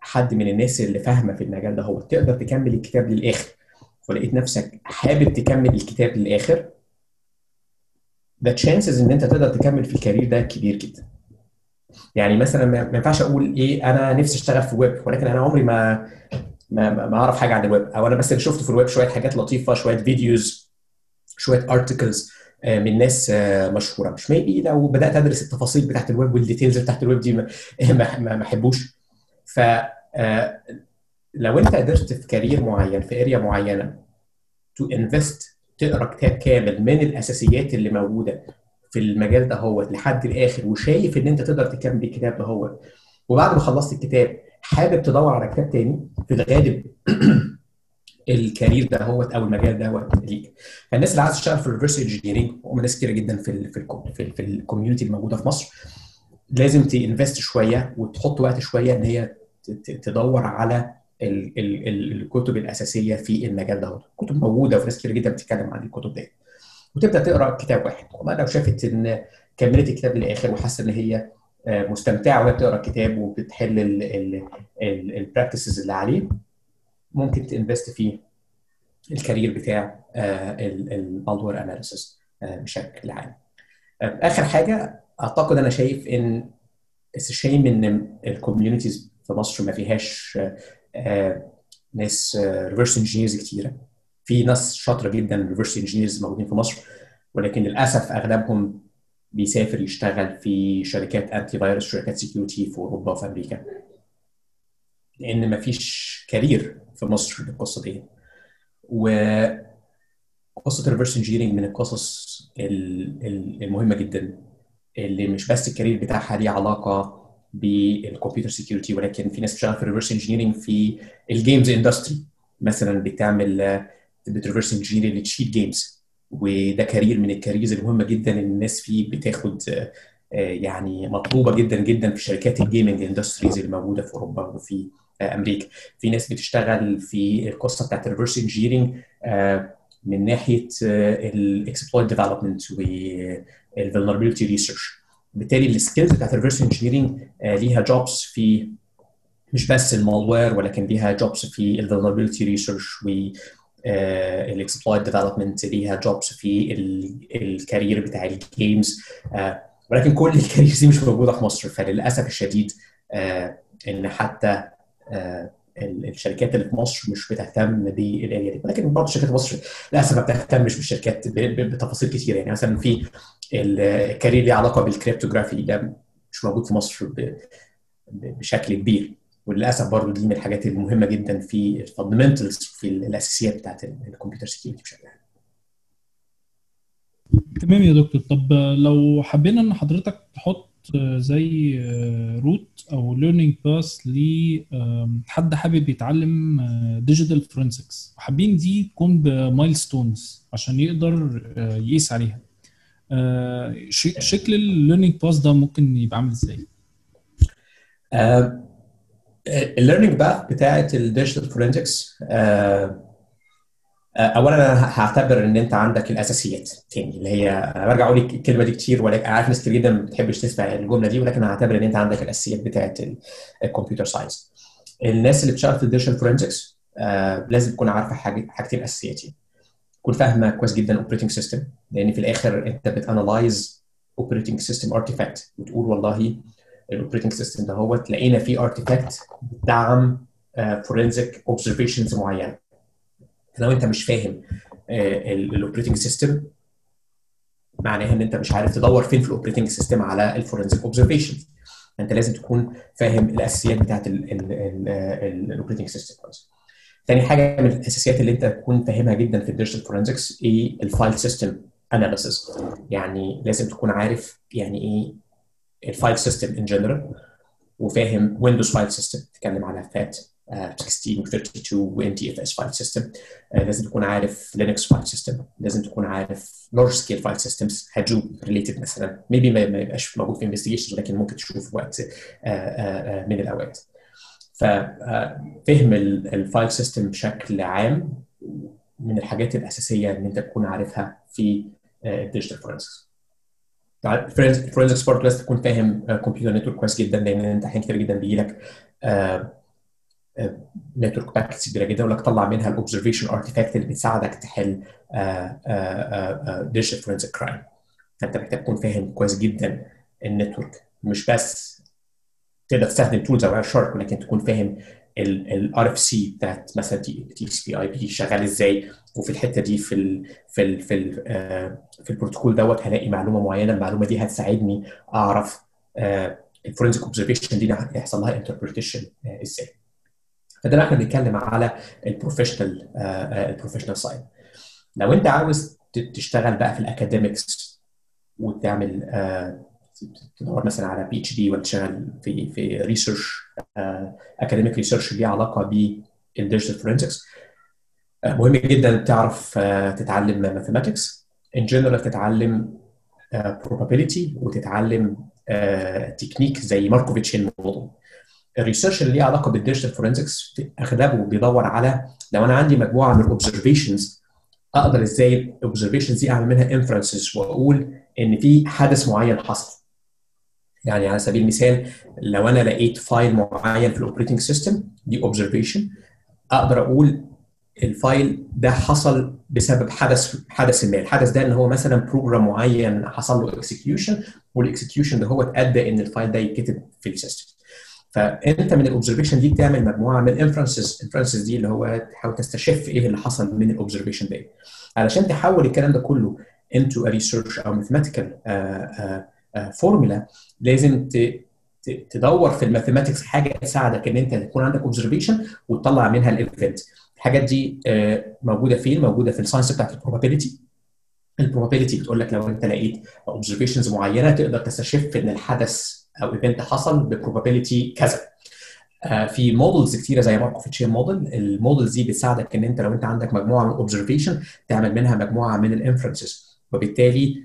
حد من الناس اللي فاهمة في المجال ده هو تقدر تكمل الكتاب للآخر. ولقيت نفسك حابب تكمل الكتاب للآخر the chances إن أنت تقدر تكمل في ال career ده كبير جدا. يعني مثلا ما ينفعش أقول إيه أنا نفسي أشتغل في الويب ولكن أنا عمري ما ما ما أعرف حاجة عن الويب. أو أنا بس اللي شفته في الويب شوية حاجات لطيفة شوية videos شوية articles من ناس مشهورة. مش maybe لو بدأت أدرس التفاصيل بتاعت ال web وال details بتاعت الويب دي ما *laughs* أحبوش. ف لو أنت قدرت في career معين في area معينة to invest تقرأ كتاب كامل من الأساسيات اللي موجودة في المجال ده هو لحد الآخر وشايف إن أنت تقدر تكمل الكتاب ده هو وبعد ما خلصت الكتاب حابب تدور على كتاب تاني في الغالب *clears throat* ال career ده هو أو المجال ده هو ليك فالناس اللي عايزة تشتغل في ال reverse engineering هم ناس كتيرة جدا في ال في في, في ال community الموجودة في مصر لازم ت invest شوية وتحط وقت شوية إن هي تدور على ال ال ال الكتب الأساسية في المجال ده كتب موجودة وفي ناس كتير جدا بتتكلم عن الكتب دي وتبدأ تقرأ كتاب واحد. والله لو شافت إن كملت الكتاب للآخر وحاسة إن هي مستمتعة وهي بتقرأ الكتاب وبتحل ال practices اللي عليه ممكن ت invest في ال career بتاع ال malware analysis بشكل عام. آخر حاجة أعتقد أنا شايف إن shame إن ال communities في مصر ما فيهاش ناس reverse engineers كتيرة في ناس شاطرة جدا reverse engineers موجودين في مصر ولكن للأسف أغلبهم بيسافر يشتغل في شركات anti-virus شركات security في أوروبا وفي أمريكا لأن ما فيش career في مصر للقصة دي. وقصه ال reverse engineering من القصص المهمة جدا اللي مش بس ال career بتاعها ليه علاقة بال computer security ولكن في ناس بتشتغل في ال reverse engineering في ال games industry مثلا بتعمل بت reverse engineering ل cheat games وده career من ال careers المهمة جدا الناس فيه بتاخد يعني مطلوبة جدا جدا في شركات ال gaming industries اللي موجوده في أوروبا. وفي أمريكا. في ناس بتشتغل في القصة بتاعت ال reverse engineering من ناحية ال exploit development وال vulnerability research بالتالي ال skills بتاعت ال reverse engineering ليها jobs في مش بس ال malware ولكن ليها jobs في ال vulnerability research و ال exploit development ليها jobs في ال career بتاع ال games ولكن كل ال careers دي مش موجودة في مصر. فللأسف الشديد إن حتى الشركات اللي في مصر مش بتهتم بال area دي. ولكن برضه شركات مصر للأسف ما بتهتمش بالشركات بتفاصيل كتير. يعني مثلا في ال career ليه علاقة بال cryptography ده مش موجود في مصر بشكل كبير. وللأسف برضه دي من الحاجات المهمة جدا في ال fundamentals في الأساسيات بتاعت ال computer security بشكل عام. تمام يا دكتور. طب لو حبينا إن حضرتك تحط زي route أو learning path لحد حابب يتعلم digital forensics وحابين دي تكون ب milestones عشان يقدر يقيس عليها شكل ال learning path ده ممكن يبقى عامل إزاي؟ ال learning path بتاعت ال digital forensics اولا أنا هعتبر إن أنت عندك الأساسيات تاني اللي هي أنا برجع أقول الكلمة دي كتير ولكن عارف ناس كتير جدا ما بتحبش تسمع الجملة دي ولكن هعتبر إن أنت عندك الأساسيات بتاعت ال computer science. الناس اللي بتشتغل في ال digital forensics آه لازم تكون عارفة حاجتين اساسيتين تكون فاهمة كويس جدا ال operating system لأن في الآخر أنت بت analyze operating system artifact وتقول والله ال operating system ده هو لقينا فيه artifact بتدعم forensic observations معينة. لو انت مش فاهم ال operating system معناها ان انت مش عارف تدور فين في ال operating system على ال forensic observation انت لازم تكون فاهم الأساسيات بتاعت ال operating system كويس تاني حاجة من الأساسيات اللي انت تكون فاهمها جدا في ال digital forensics إيه؟ ال file system analysis يعني لازم تكون عارف يعني إيه ال file system in general وفاهم Windows file system تتكلم على FAT 16 32 و NTFS file system لازم تكون عارف Linux file system لازم تكون عارف large scale file systems Hadoop related مثلا maybe ما يبقاش موجود في investigations ولكن ممكن تشوف في وقت من الاوقات ففهم ال file system بشكل عام من الحاجات الاساسيه ان انت تكون عارفها في ال digital forensics ال forensics برضه لازم تكون فاهم computer network كويس جدا لأن انت أحيانا كتير جدا بيجي لك network packets كبيره جدا ولك طلع منها ال observation artifact اللي بتساعدك تحل digital forensic crime فأنت محتاج تكون فاهم كويس جدا ال network. مش بس تقدر تستخدم tools Wireshark ولكن تكون فاهم ال RFC بتاعت مثلا تي اس بي اي بي شغال إزاي. وفي الحتة دي في ال في ال في ال في البروتوكول دوت هلاقي معلومة معينة. المعلومة دي هتساعدني أعرف ال forensic observation دي هيحصل لها interpretation إزاي. فده إحنا بنتكلم على ال professional ال professional side لو انت عاوز تشتغل بقى في ال academics وتعمل تدور مثلا على PhD ولا تشتغل في في research academic research ليه علاقة بال digital forensics مهم جدا تعرف تتعلم mathematics in general تتعلم probability وتتعلم تكنيك زي Markov model ال research اللي ليه علاقة بال digital forensics أغلبه بيدور على لو أنا عندي مجموعة من ال observations أقدر إزاي ال observations دي أعمل منها inferences وأقول إن في حدث معين حصل. يعني على سبيل المثال لو أنا لقيت file معين في ال operating system دي observation أقدر أقول ال file ده حصل بسبب حدث حدث ما. الحدث ده إن هو مثلا program معين حصل له execution وال execution ده هو ادى إن ال file ده يتكتب في ال system. فأنت من ال observation دي بتعمل مجموعة من ال inferences ال inferences دي اللي هو تحاول تستشف إيه اللي حصل من ال observation ده علشان تحول الكلام ده كله into a research أو mathematical formula لازم تدور في ال mathematics حاجة تساعدك إن أنت تكون عندك observation وتطلع منها ال event الحاجات دي موجودة فين؟ موجودة في ال science بتاعت ال probability ال probability بتقول لك لو أنت لقيت observations معينة تقدر تستشف إن الحدث أو event حصل ب probability كذا. في models كتيرة زي Markov chain model ال models دي بتساعدك إن أنت لو أنت عندك مجموعة من ال observation تعمل منها مجموعة من ال inferences وبالتالي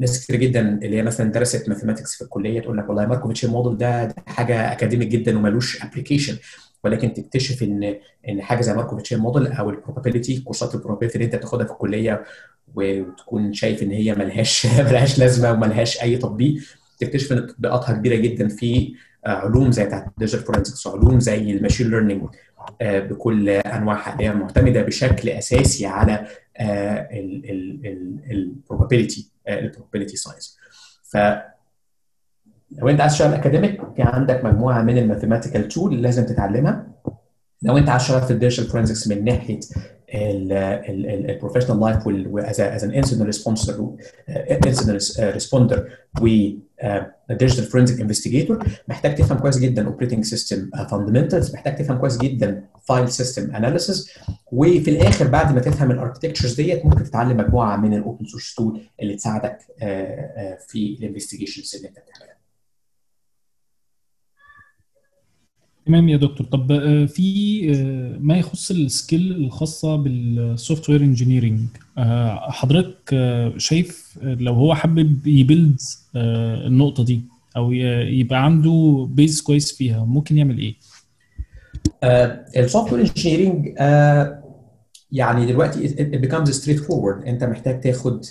ناس كتير جدا اللي هي مثلا درست mathematics في الكلية تقول لك والله Markov chain model ده حاجة academic جدا ومالوش application ولكن تكتشف إن إن حاجة زي Markov chain model أو ال probability كورسات ال probability اللي أنت بتاخدها في الكلية وتكون شايف إن هي ملهاش *laughs* ملهاش لازمة وملهاش أي تطبيق. تكتشف ان تطبيقاتها كبيرة جدا في علوم زي بتاعت ال digital forensics وعلوم زي ال machine learning بكل انواعها اللي هي معتمدة بشكل أساسي على ال probability ال probability science ف لو أنت عايز تشتغل academic كان عندك مجموعة من ال mathematical tools اللي لازم تتعلمها. لو أنت عايز تشتغل في ال digital forensics من ناحية ال professional life as an incident responder incident responder و digital forensic investigator محتاج تفهم كويس جدا operating system fundamentals محتاج تفهم كويس جدا file system analysis وفي الآخر بعد ما تفهم ال architectures ديت ممكن تتعلم مجموعة من ال open source tools اللي تساعدك في ال investigations اللي انت بتعملها. تمام يا دكتور. طب في ما يخص ال skills الخاصة بال software engineering حضرتك شايف لو هو حابب ي build النقطة دي أو يبقى عنده base كويس فيها ممكن يعمل إيه؟ السوفت وير انجينيرنج يعني دلوقتي becomes straight forward أنت محتاج تاخد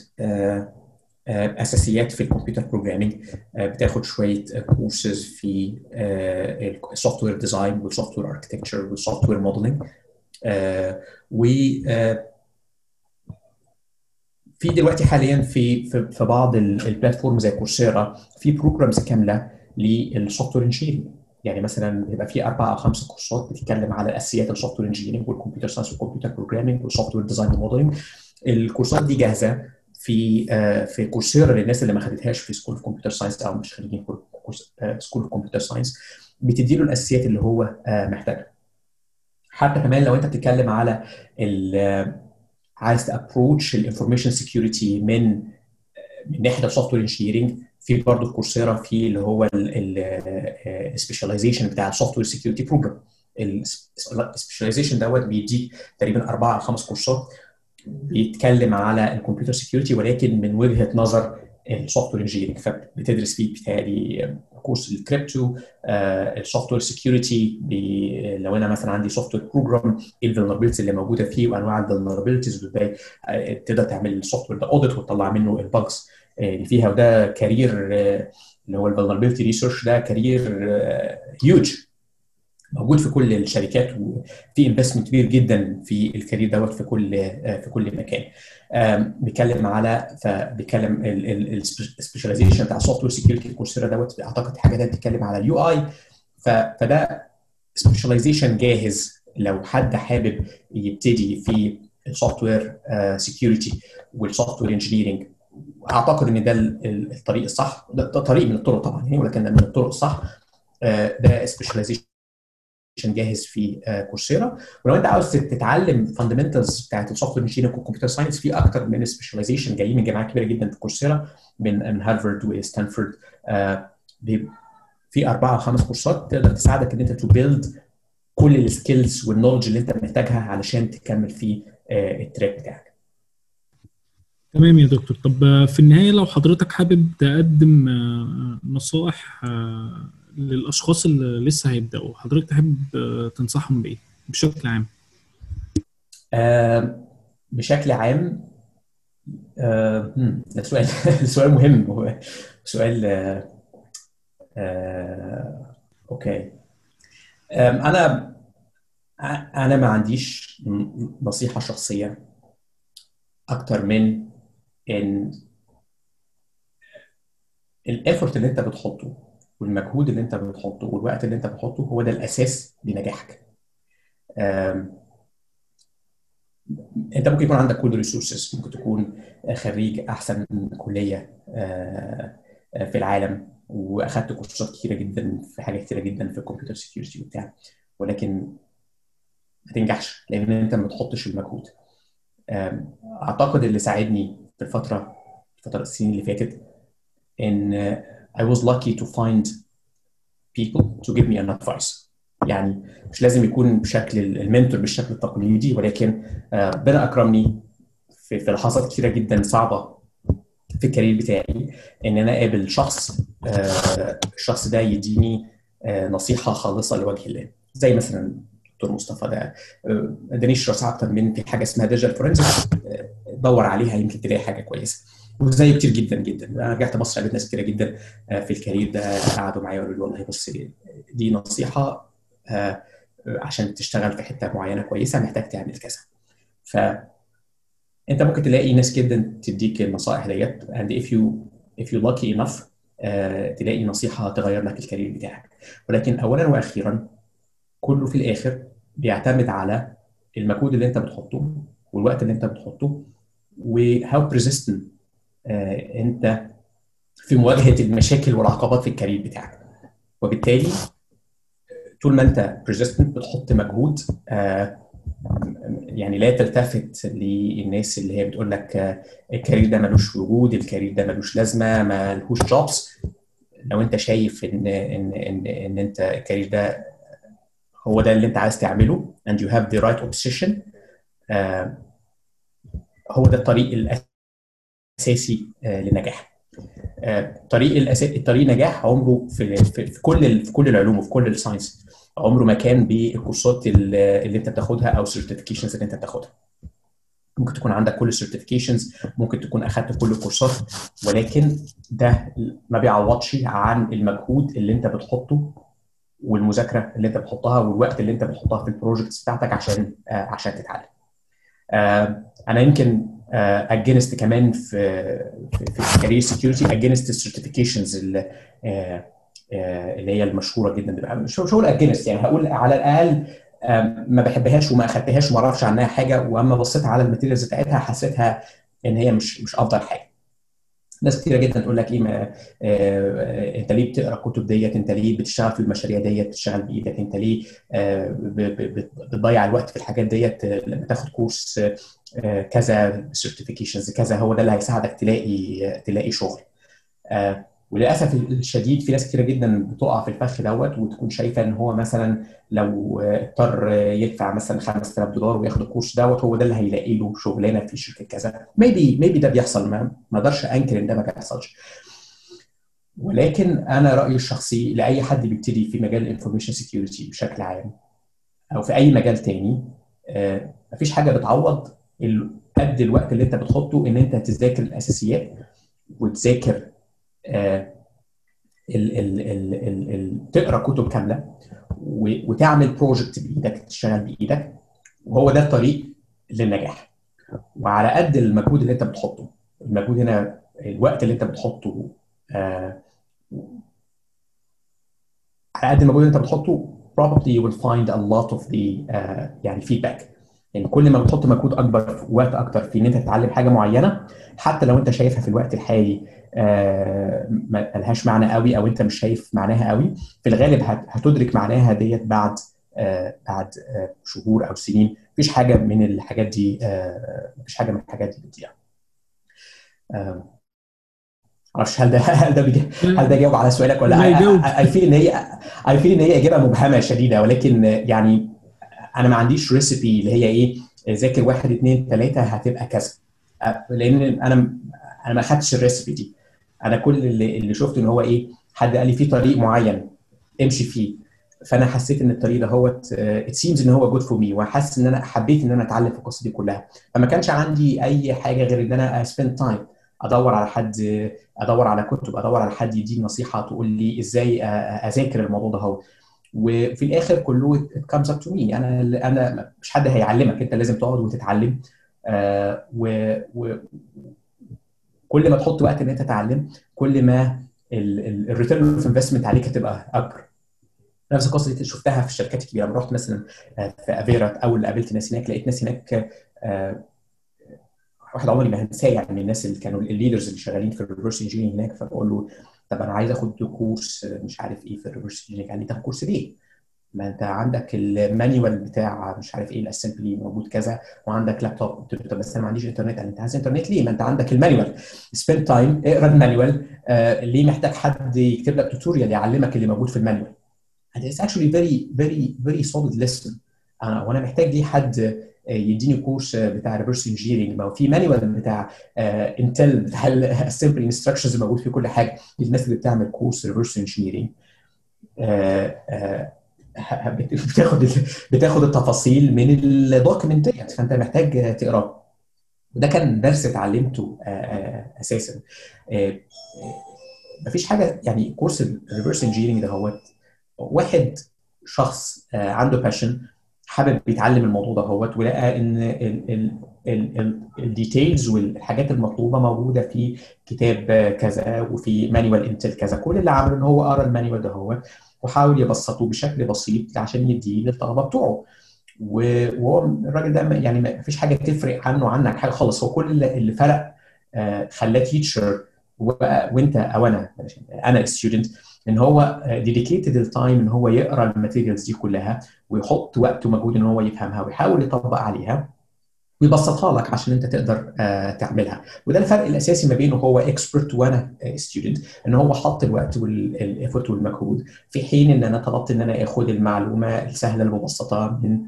أساسيات في ال computer programming بتاخد شوية كورسز في ال software design وال software architecture وال software modeling و في دلوقتي حاليا في في, في بعض ال platforms زي Coursera في programs كاملة لل software engineering يعني مثلا بيبقى في أربع أو خمس كورسات بتتكلم على أساسيات ال software engineering وال computer science وال computer programming وال software design و modeling الكورسات دي جاهزة في في Coursera للناس اللي ما خدتهاش في school computer science أو مش خريجين school computer science بتدي له الأساسيات اللي هو محتاجها. حتى كمان لو أنت بتتكلم على عايز ت approach ال information security من من ناحية ال software engineering في برضه في Coursera في اللي هو ال specialization بتاع ال software security program. ال specialization دوت بيديك تقريبا أربع أو خمس كورسات بيتكلم على ال computer security ولكن من وجهة نظر ال software engineering فبتدرس فيه بالتالي كورس ال crypto ال software security لو أنا مثلا عندي software program إيه ال vulnerabilities اللي موجودة فيه وأنواع ال vulnerabilities وازاي تقدر تعمل ال software ده audit وتطلع منه ال bugs اللي فيها. وده career اللي هو ال vulnerability research ده career huge موجود في كل الشركات وفي investment كبير جدا في ال career دوت في كل في كل مكان. بيتكلم على فبيتكلم ال specialization بتاع ال software security Coursera دوت. أعتقد حاجة ده بتتكلم على ال UI فده specialization جاهز لو حد حابب يبتدي في ال software security وال software engineering أعتقد إن ده الطريق الصح. ده طريق من الطرق طبعا يعني ولكن من الطرق الصح. ده specialization جاهز في Coursera. ولو انت عاوز تتعلم fundamentals بتاعت ال software engineering وال computer science في أكتر من specialization جايين من جامعات كبيرة جدا في Coursera من هارفارد وستانفورد. في أربعة أو خمس كورسات تقدر تساعدك إن أنت to build كل ال skills وال knowledge اللي انت محتاجها علشان تكمل في ال track بتاعك. تمام يا دكتور. طب في النهاية لو حضرتك حابب تقدم نصائح للأشخاص اللي لسه هيبدأوا. حضرتك تحب تنصحهم بإيه بشكل عام؟ آه بشكل عام آه ده سؤال *laughs* سؤال مهم. سؤال آه آه أوكي. آه أنا أنا ما عنديش نصيحة شخصية أكتر من إن ال effort اللي أنت بتحطه والمجهود اللي انت بتحطه والوقت اللي انت بتحطه هو ده الأساس لنجاحك. انت ممكن يكون عندك كل resources ممكن تكون خريج أحسن كلية في العالم وأخدت كورسات كتيرة جدا في حاجات كتيرة جدا في ال computer security وبتاع ولكن ما تنجحش لأن انت ما بتحطش المجهود. أعتقد اللي ساعدني في الفترة الفترة السنين اللي فاتت إن I was lucky to find people to give me an advice. يعني مش لازم يكون بشكل المنتور بالشكل التقليدي ولكن ربنا أكرمني في, في لحظات كثيره جدا صعبة في الكارير بتاعي إن أنا أقابل شخص الشخص ده يديني نصيحة خالصة لوجه الله. زي مثلا دكتور مصطفى ده ما أدانيش نصيحه أكتر من في حاجة اسمها digital forensics دور عليها يمكن تلاقي حاجة كويسة. وزي كتير جدا جدا. أنا رجعت مصر قابلت ناس كتيرة جدا في ال career ده قعدوا معايا وقالوا لي والله بص دي نصيحة عشان تشتغل في حتة معينة كويسة محتاج تعمل كذا. ف أنت ممكن تلاقي ناس جدا تديك النصائح ديت and if you if you lucky enough uh, تلاقي نصيحة تغير لك ال career بتاعك. ولكن اولا وأخيرا كله في الآخر بيعتمد على المجهود اللي أنت بتحطه والوقت اللي أنت بتحطه و how uh, انت في مواجهة المشاكل والعقبات في ال career بتاعك. وبالتالي طول ما انت persistent بتحط مجهود uh, يعني لا تلتفت للناس اللي هي بتقول لك ال career ده ملوش وجود ال career ده ملوش لازمة ملهوش jobs لو انت شايف ان ان ان, إن انت ال career ده هو ده اللي انت عايز تعمله and you have the right obsession آه هو ده الطريق الاساسي آه للنجاح آه طريق الأساسي الطريق نجاح عمره في, في, كل في كل العلوم وفي كل ال science عمره ما كان بالكورسات اللي انت بتاخدها أو ال certifications اللي انت بتاخدها ممكن تكون عندك كل ال certifications ممكن تكون أخدت كل الكورسات ولكن ده ما بيعوضش عن المجهود اللي انت بتحطه والمذاكرة اللي انت بتحطها والوقت اللي انت بتحطها في ال projects بتاعتك عشان آه عشان تتعلم. أنا يمكن against آه كمان في في, career security against ال certifications اللي هي المشهورة جدا مش هقول against يعني هقول على الأقل ما بحبهاش وما أخدتهاش وما أعرفش عنها حاجة وأما بصيت على ال materials بتاعتها حسيتها إن هي مش مش أفضل حاجة. ناس كتيرة جدا تقول لك إيه ما آه أنت ليه بتقرأ الكتب ديت؟ أنت ليه بتشتغل في المشاريع ديت؟ بتشتغل بإيدك؟ أنت ليه آه بتضيع الوقت في الحاجات ديت لما تاخد كورس آه كذا certifications كذا هو ده اللي هيساعدك تلاقي تلاقي شغل. آه وللأسف الشديد في ناس كتيرة جدا بتقع في الفخ دوت وتكون شايفة إن هو مثلا لو اضطر يدفع مثلا 5000 دولار وياخد الكورس دوت هو ده اللي هيلاقي له شغلانة في شركة كذا. maybe maybe ده بيحصل ما أقدرش أنكر إن ده ما بيحصلش. ولكن أنا رأيي الشخصي لأي حد بيبتدي في مجال ال information security بشكل عام أو في أي مجال تاني مفيش حاجة بتعوض قد الوقت اللي أنت بتحطه إن أنت تذاكر الأساسيات وتذاكر تقرأ كتب كاملة وتعمل project بإيدك تشتغل بإيدك وهو ده الطريق للنجاح. وعلى قد المجهود اللي أنت بتحطه المجهود هنا الوقت اللي أنت بتحطه آه على قد المجهود اللي أنت بتحطه probably you will find a lot of the uh, يعني feedback. يعني كل ما بتحط مجهود أكبر وقت أكتر في إن أنت تتعلم حاجة معينة حتى لو أنت شايفها في الوقت الحالي آه ما لهاش معنى قوي أو أنت مش شايف معناها قوي في الغالب هتدرك معناها ديت بعد آه بعد آه شهور أو سنين. مفيش حاجة من الحاجات دي مفيش حاجة من الحاجات دي بتضيع. معرفش هل ده *laughs* هل ده هل ده جاوب على سؤالك ولا I feel إن هي I feel إن هي إجابة مبهمة شديدة ولكن يعني أنا ما عنديش recipe اللي هي إيه ذاكر واحد اثنين ثلاثة هتبقى كذا. لأن أنا أنا ما خدتش ال recipe دي. أنا كل اللي, اللي شفته إن هو إيه حد قال لي في طريق معين أمشي فيه. فأنا حسيت إن الطريق ده هو it seems إن هو good for me وحاسس إن أنا حبيت إن أنا أتعلم في القصة دي كلها. فما كانش عندي أي حاجة غير إن أنا spend time أدور على حد أدور على كتب أدور على حد يديني نصيحة تقول لي إزاي أذاكر الموضوع ده هو. وفي الآخر كله comes up to me أنا أنا مش حد هيعلمك أنت لازم تقعد وتتعلم. آه و, و كل ما تحط وقت إن أنت تتعلم كل ما ال return of investment عليك هتبقى أكبر. نفس القصة دي شفتها في الشركات الكبيرة. رحت مثلا في أفيرا اول اللي قابلت ناس هناك لقيت ناس هناك آه واحد عمري ما هنساه. يعني الناس اللي كانوا ال leaders اللي شغالين في ال reverse engineering هناك فبقول له طب أنا عايز آخد كورس مش عارف إيه في ال reverse engineering لي تاخد كورس ليه؟ ما انت عندك ال manual بتاع مش عارف إيه ال assembly موجود كذا وعندك لابتوب طب بس أنا ما عنديش انترنت أنت عايز انترنت ليه؟ ما أنت عندك ال manual. spend time اقرأ ال manual. آه ليه محتاج حد يكتب لك tutorial يعلمك اللي موجود في ال manual؟ and it's actually very very very solid lesson. أنا وأنا محتاج ليه حد يديني كورس بتاع reverse engineering ما هو في manual بتاع Intel بتاع ال assembly instructions *laughs* موجود في كل حاجة. الناس اللي بتعمل كورس reverse engineering *laughs* بتاخد بتاخد التفاصيل من ال documentات فأنت محتاج تقرأه. وده كان درس اتعلمته أساسا. مفيش حاجة يعني كورس ال reverse engineering ده هو واحد شخص عنده passion حابب يتعلم الموضوع ده هو ولقى إن ال details والحاجات المطلوبة موجودة في كتاب كذا وفي manual Intel كذا. كل اللي عمله إن هو قرأ ال manual ده هو وحاول يبسطه بشكل بسيط عشان يديه للطلبة بتوعه. وهو الراجل ده يعني ما فيش حاجة تفرق عنه عنك حاجة خالص. هو كل اللي فرق خلاه teacher وانت أو أنا أنا student إن هو dedicated ال time إن هو يقرأ ال materials دي كلها ويحط وقت ومجهود إن هو يفهمها ويحاول يطبق عليها. ويبسطها لك عشان انت تقدر تعملها. وده الفرق الأساسي ما بينه هو expert وأنا student إن هو حط الوقت وال effort والمجهود في حين إن أنا طلبت إن أنا آخد المعلومة السهلة المبسطة من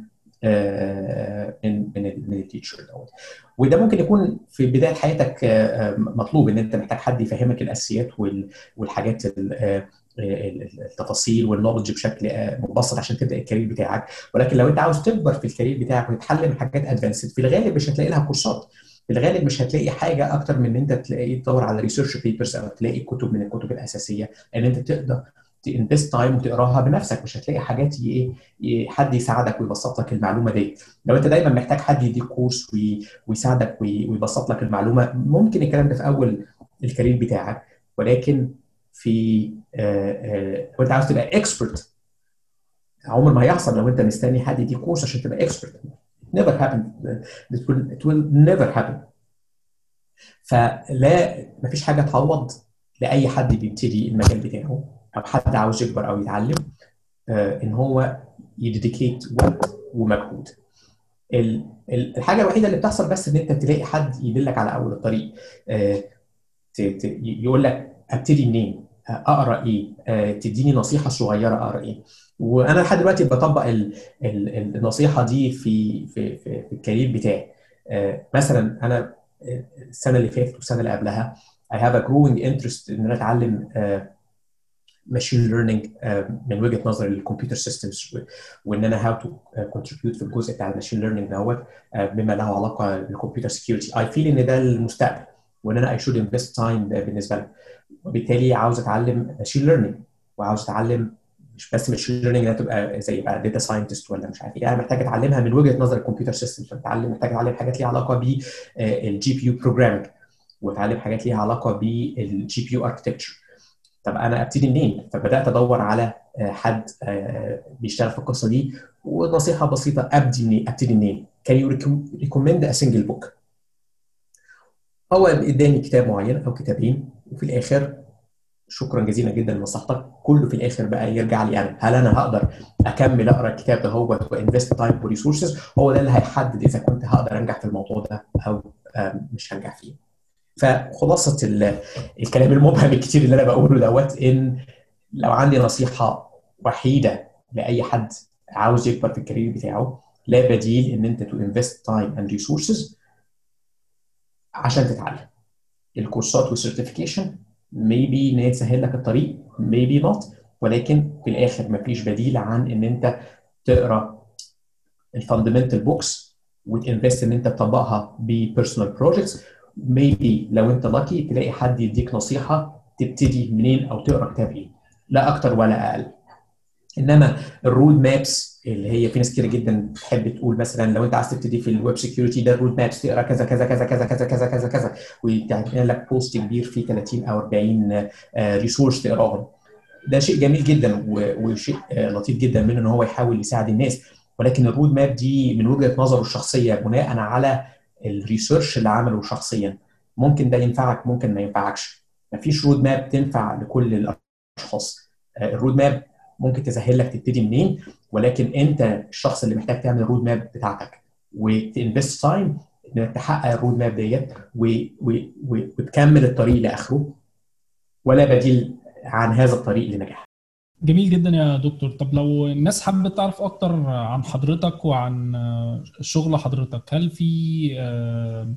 من من من ال teacher دوت. وده ممكن يكون في بداية حياتك مطلوب إن أنت محتاج حد يفهمك الأساسيات والحاجات التفاصيل وال knowledge بشكل مبسط عشان تبدأ ال career بتاعك. ولكن لو انت عاوز تكبر في ال career بتاعك وتتعلم حاجات advanced في الغالب مش هتلاقي لها كورسات. في الغالب مش هتلاقي حاجة أكتر من إن أنت تلاقي تدور على research papers أو تلاقي كتب من الكتب الأساسية. إن أنت تقدر ت invest time وتقراها بنفسك. مش هتلاقي حاجات إيه حد يساعدك ويبسط لك المعلومة دي. لو أنت دايما محتاج حد يديك كورس ويساعدك ويبسط لك المعلومة ممكن الكلام ده في أول ال career بتاعك. ولكن في لو انت عاوز تبقى expert عمر ما هيحصل لو انت مستني حد يديك كورس عشان تبقى expert never happen. It will, it will never happen. فلا مفيش حاجة تعوض لأي حد بيبتدي المجال بتاعه أو حد عاوز يكبر أو يتعلم إن هو يديديكيت وقت ومجهود. الحاجة الوحيدة اللي بتحصل بس إن أنت تلاقي حد يدلك على أول الطريق يقول لك أبتدي منين؟ أقرأ إيه؟ تديني نصيحة صغيرة أقرأ إيه؟ وأنا لحد دلوقتي بطبق ال ال النصيحة دي في في في, في الكارير بتاعي. مثلا أنا السنة اللي فاتت والسنة اللي قبلها I have a growing interest إن أنا أتعلم machine learning من وجهة نظر ال computer systems وإن أنا how to contribute في الجزء بتاع ال machine learning دوت بما له علاقة بال computer security I feel إن ده المستقبل. وان أنا I should invest time بالنسبة لي وبالتالي عاوز اتعلم machine learning وعاوز اتعلم مش بس machine learning تبقى زي بقى data scientist ولا مش عارف إيه أنا محتاج اتعلمها من وجهة نظر ال computer systems فاتعلم محتاج اتعلم حاجات ليها علاقة بال GPU programming واتعلم حاجات ليها علاقة بال GPU architecture طب أنا أبتدي منين؟ فبدأت أدور على حد بيشتغل في القصة دي ونصيحة بسيطة أبدي منين؟ أبتدي منين؟ can you recommend a single book هو اداني كتاب معين أو كتابين وفي الآخر شكرا جزيلا جدا لنصيحتك. كله في الآخر بقى يرجع لي أنا هل أنا هقدر أكمل أقرأ الكتاب ده هو و invest time و resources هو ده اللي هيحدد إذا كنت هقدر أنجح في الموضوع ده أو مش هنجح فيه. فخلاصة الكلام المبهم الكتير اللي أنا بقوله دوت إن لو عندي نصيحة وحيدة لأي حد عاوز يكبر في ال career بتاعه لا بديل إن أنت to invest time and resources عشان تتعلم. الكورسات وال certification maybe إن هي تسهل لك الطريق maybe not ولكن في الآخر مفيش بديل عن إن أنت تقرأ ال fundamental books وت invest إن أنت تطبقها ب personal projects maybe لو أنت lucky تلاقي حد يديك نصيحة تبتدي منين أو تقرأ كتاب إيه. لا أكتر ولا أقل. إنما ال road maps اللي هي في ناس كتير جدا بتحب تقول مثلا لو أنت عايز تبتدي في ال web security ده ال road maps تقرأ كذا كذا كذا كذا كذا كذا كذا كذا ويتعمل لك post كبير فيه 30 أو 40 resource تقراهم. ده شيء جميل جدا وشيء لطيف جدا منه إن هو يحاول يساعد الناس. ولكن ال road map دي من وجهة نظره الشخصية بناء على ال research اللي عمله شخصيا. ممكن ده ينفعك ممكن ما ينفعكش. مفيش road map تنفع لكل الأشخاص. ال road map ممكن تسهل لك تبتدي منين ولكن انت الشخص اللي محتاج تعمل ال road map بتاعتك. وت invest time انك تحقق ال road map ديت وتكمل الطريق لآخره ولا بديل عن هذا الطريق لنجاح. جميل جدا يا دكتور. طب لو الناس حابة تعرف أكتر عن حضرتك وعن آه، شغل حضرتك هل في آه،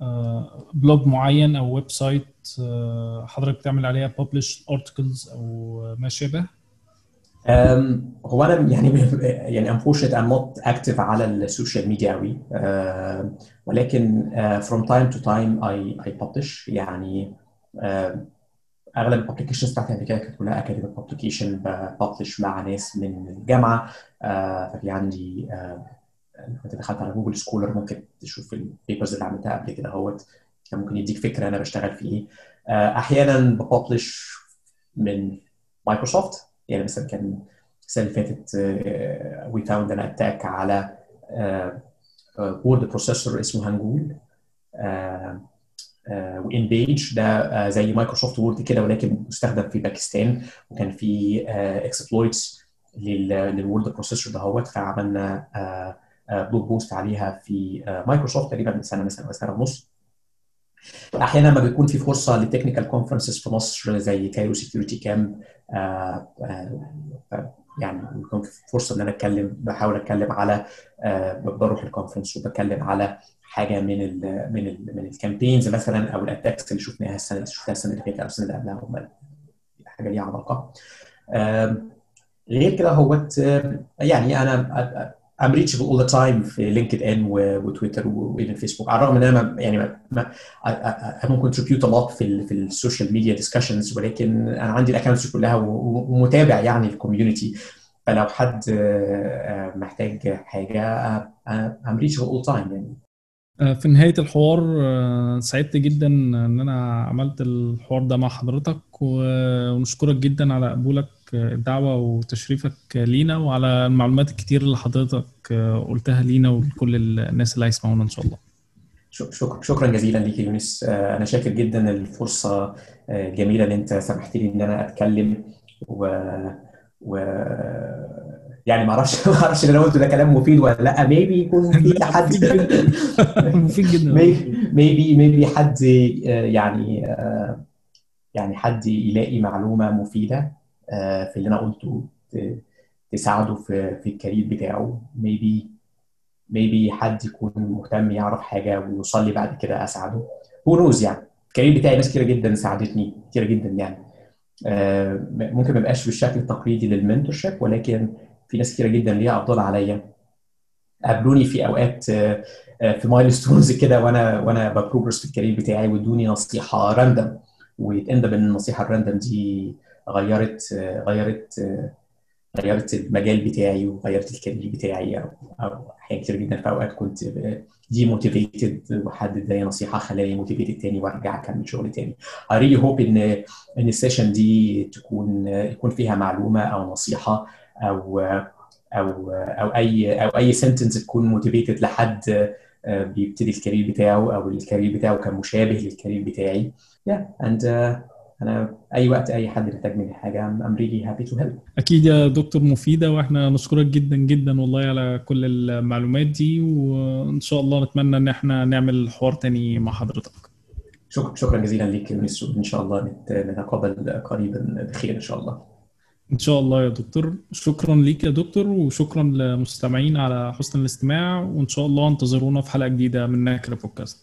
آه، blog معين أو website آه، حضرتك بتعمل عليها publish articles أو ما شابه؟ هو أنا يعني يعني unfortunately I'm not active على ال social media قوي ولكن from time to time I I publish. يعني أغلب ال publications بتاعتي قبل كده كانت كلها academic publication ب publish مع ناس من الجامعة. ففي عندي آه، كنت دخلت على جوجل سكولر ممكن تشوف ال papers اللي عملتها قبل كده أهوت. ممكن يديك فكرة أنا بشتغل في إيه. أحيانا ب publish من مايكروسوفت يعني مثلا كان السنة اللي فاتت we found ان attack على word processor اسمه هانجول. وان بيج ده آه، زي مايكروسوفت وورد كده ولكن مستخدم في باكستان وكان في exploits لل word processor دهوت فعملنا blog post عليها في آه، مايكروسوفت تقريبا من سنة مثلا أو سنة ونص. أحيانا ما بيكون في فرصة ل technical conferences في مصر زي كايرو سكيورتي كامب يعني بيكون في فرصة إن أنا أتكلم بحاول أتكلم على آه، بروح ال conference وبتكلم على حاجة من ال من ال من ال campaigns مثلا أو ال attacks اللي شفناها السنة شفناها السنة اللي فاتت أو السنة اللي قبلها حاجة ليها علاقة. غير كده آم، يعني أنا I'm reachable all the time في لينكد ان وتويتر و even فيسبوك على الرغم إن أنا يعني ما I, don't contribute a lot في في ال social media discussions ولكن أنا عندي ال accounts كلها ومتابع يعني ال community فلو حد آه، آه، محتاج حاجة آه، I'm reachable all the time يعني. في نهاية الحوار سعدت جدا إن أنا عملت الحوار ده مع حضرتك ونشكرك جدا على قبولك الدعوة وتشريفك لينا وعلى المعلومات الكتير اللي حضرتك قلتها لينا ولكل الناس اللي هيسمعونا إن شاء الله. شك- شك- شكرا جزيلا ليك يونس. آه، أنا شاكر جدا الفرصة آه، الجميلة اللي أنت سمحت لي إن أنا أتكلم و, و... يعني ما أعرفش *laughs* ما أعرفش اللي أنا قلته ده كلام مفيد ولا لأ. maybe يكون *laughs* في حد مفيد جدا. *laughs* maybe maybe حد آه، يعني يعني حد يلاقي معلومة مفيدة. في اللي أنا قلته تساعده في في ال career بتاعه. maybe maybe حد يكون مهتم يعرف حاجة ويوصل لي بعد كده أساعده. who knows يعني؟ ال career بتاعي ناس كتير جدا ساعدتني كتير جدا يعني. آه، ممكن ما يبقاش بالشكل التقليدي لل mentorship ولكن في ناس كتير جدا ليها أفضل عليا. قابلوني في أوقات آه، آه، في milestones كده وأنا وأنا ب progress في ال career بتاعي وادوني نصيحة random و turned out ان النصيحه ال random دي غيرت غيرت غيرت المجال بتاعي وغيرت ال career بتاعي أو أو كتير جدا في أوقات كنت demotivated وحد اداني نصيحة خلاني motivated تاني وأرجع أكمل شغل تاني. I really hope إن إن ال session دي تكون يكون فيها معلومة أو نصيحة أو أو أو أي أو أي sentence تكون motivated لحد آه، بيبتدي ال career بتاعه أو ال career بتاعه كان مشابه لل career بتاعي. Yeah and uh, أنا أي وقت أي حد محتاج مني حاجة I'm I'm really happy to help. أكيد يا دكتور مفيدة وإحنا نشكرك جدا جدا والله على كل المعلومات دي وإن شاء الله نتمنى إن إحنا نعمل حوار تاني مع حضرتك شكرا شكرا جزيلا ليك وان شاء الله نت- نتقابل قريبا بخير إن شاء الله. إن شاء الله يا دكتور شكرا ليك يا دكتور وشكرا للمستمعين على حسن الاستماع وإن شاء الله انتظرونا في حلقة جديدة من ناكر بودكاست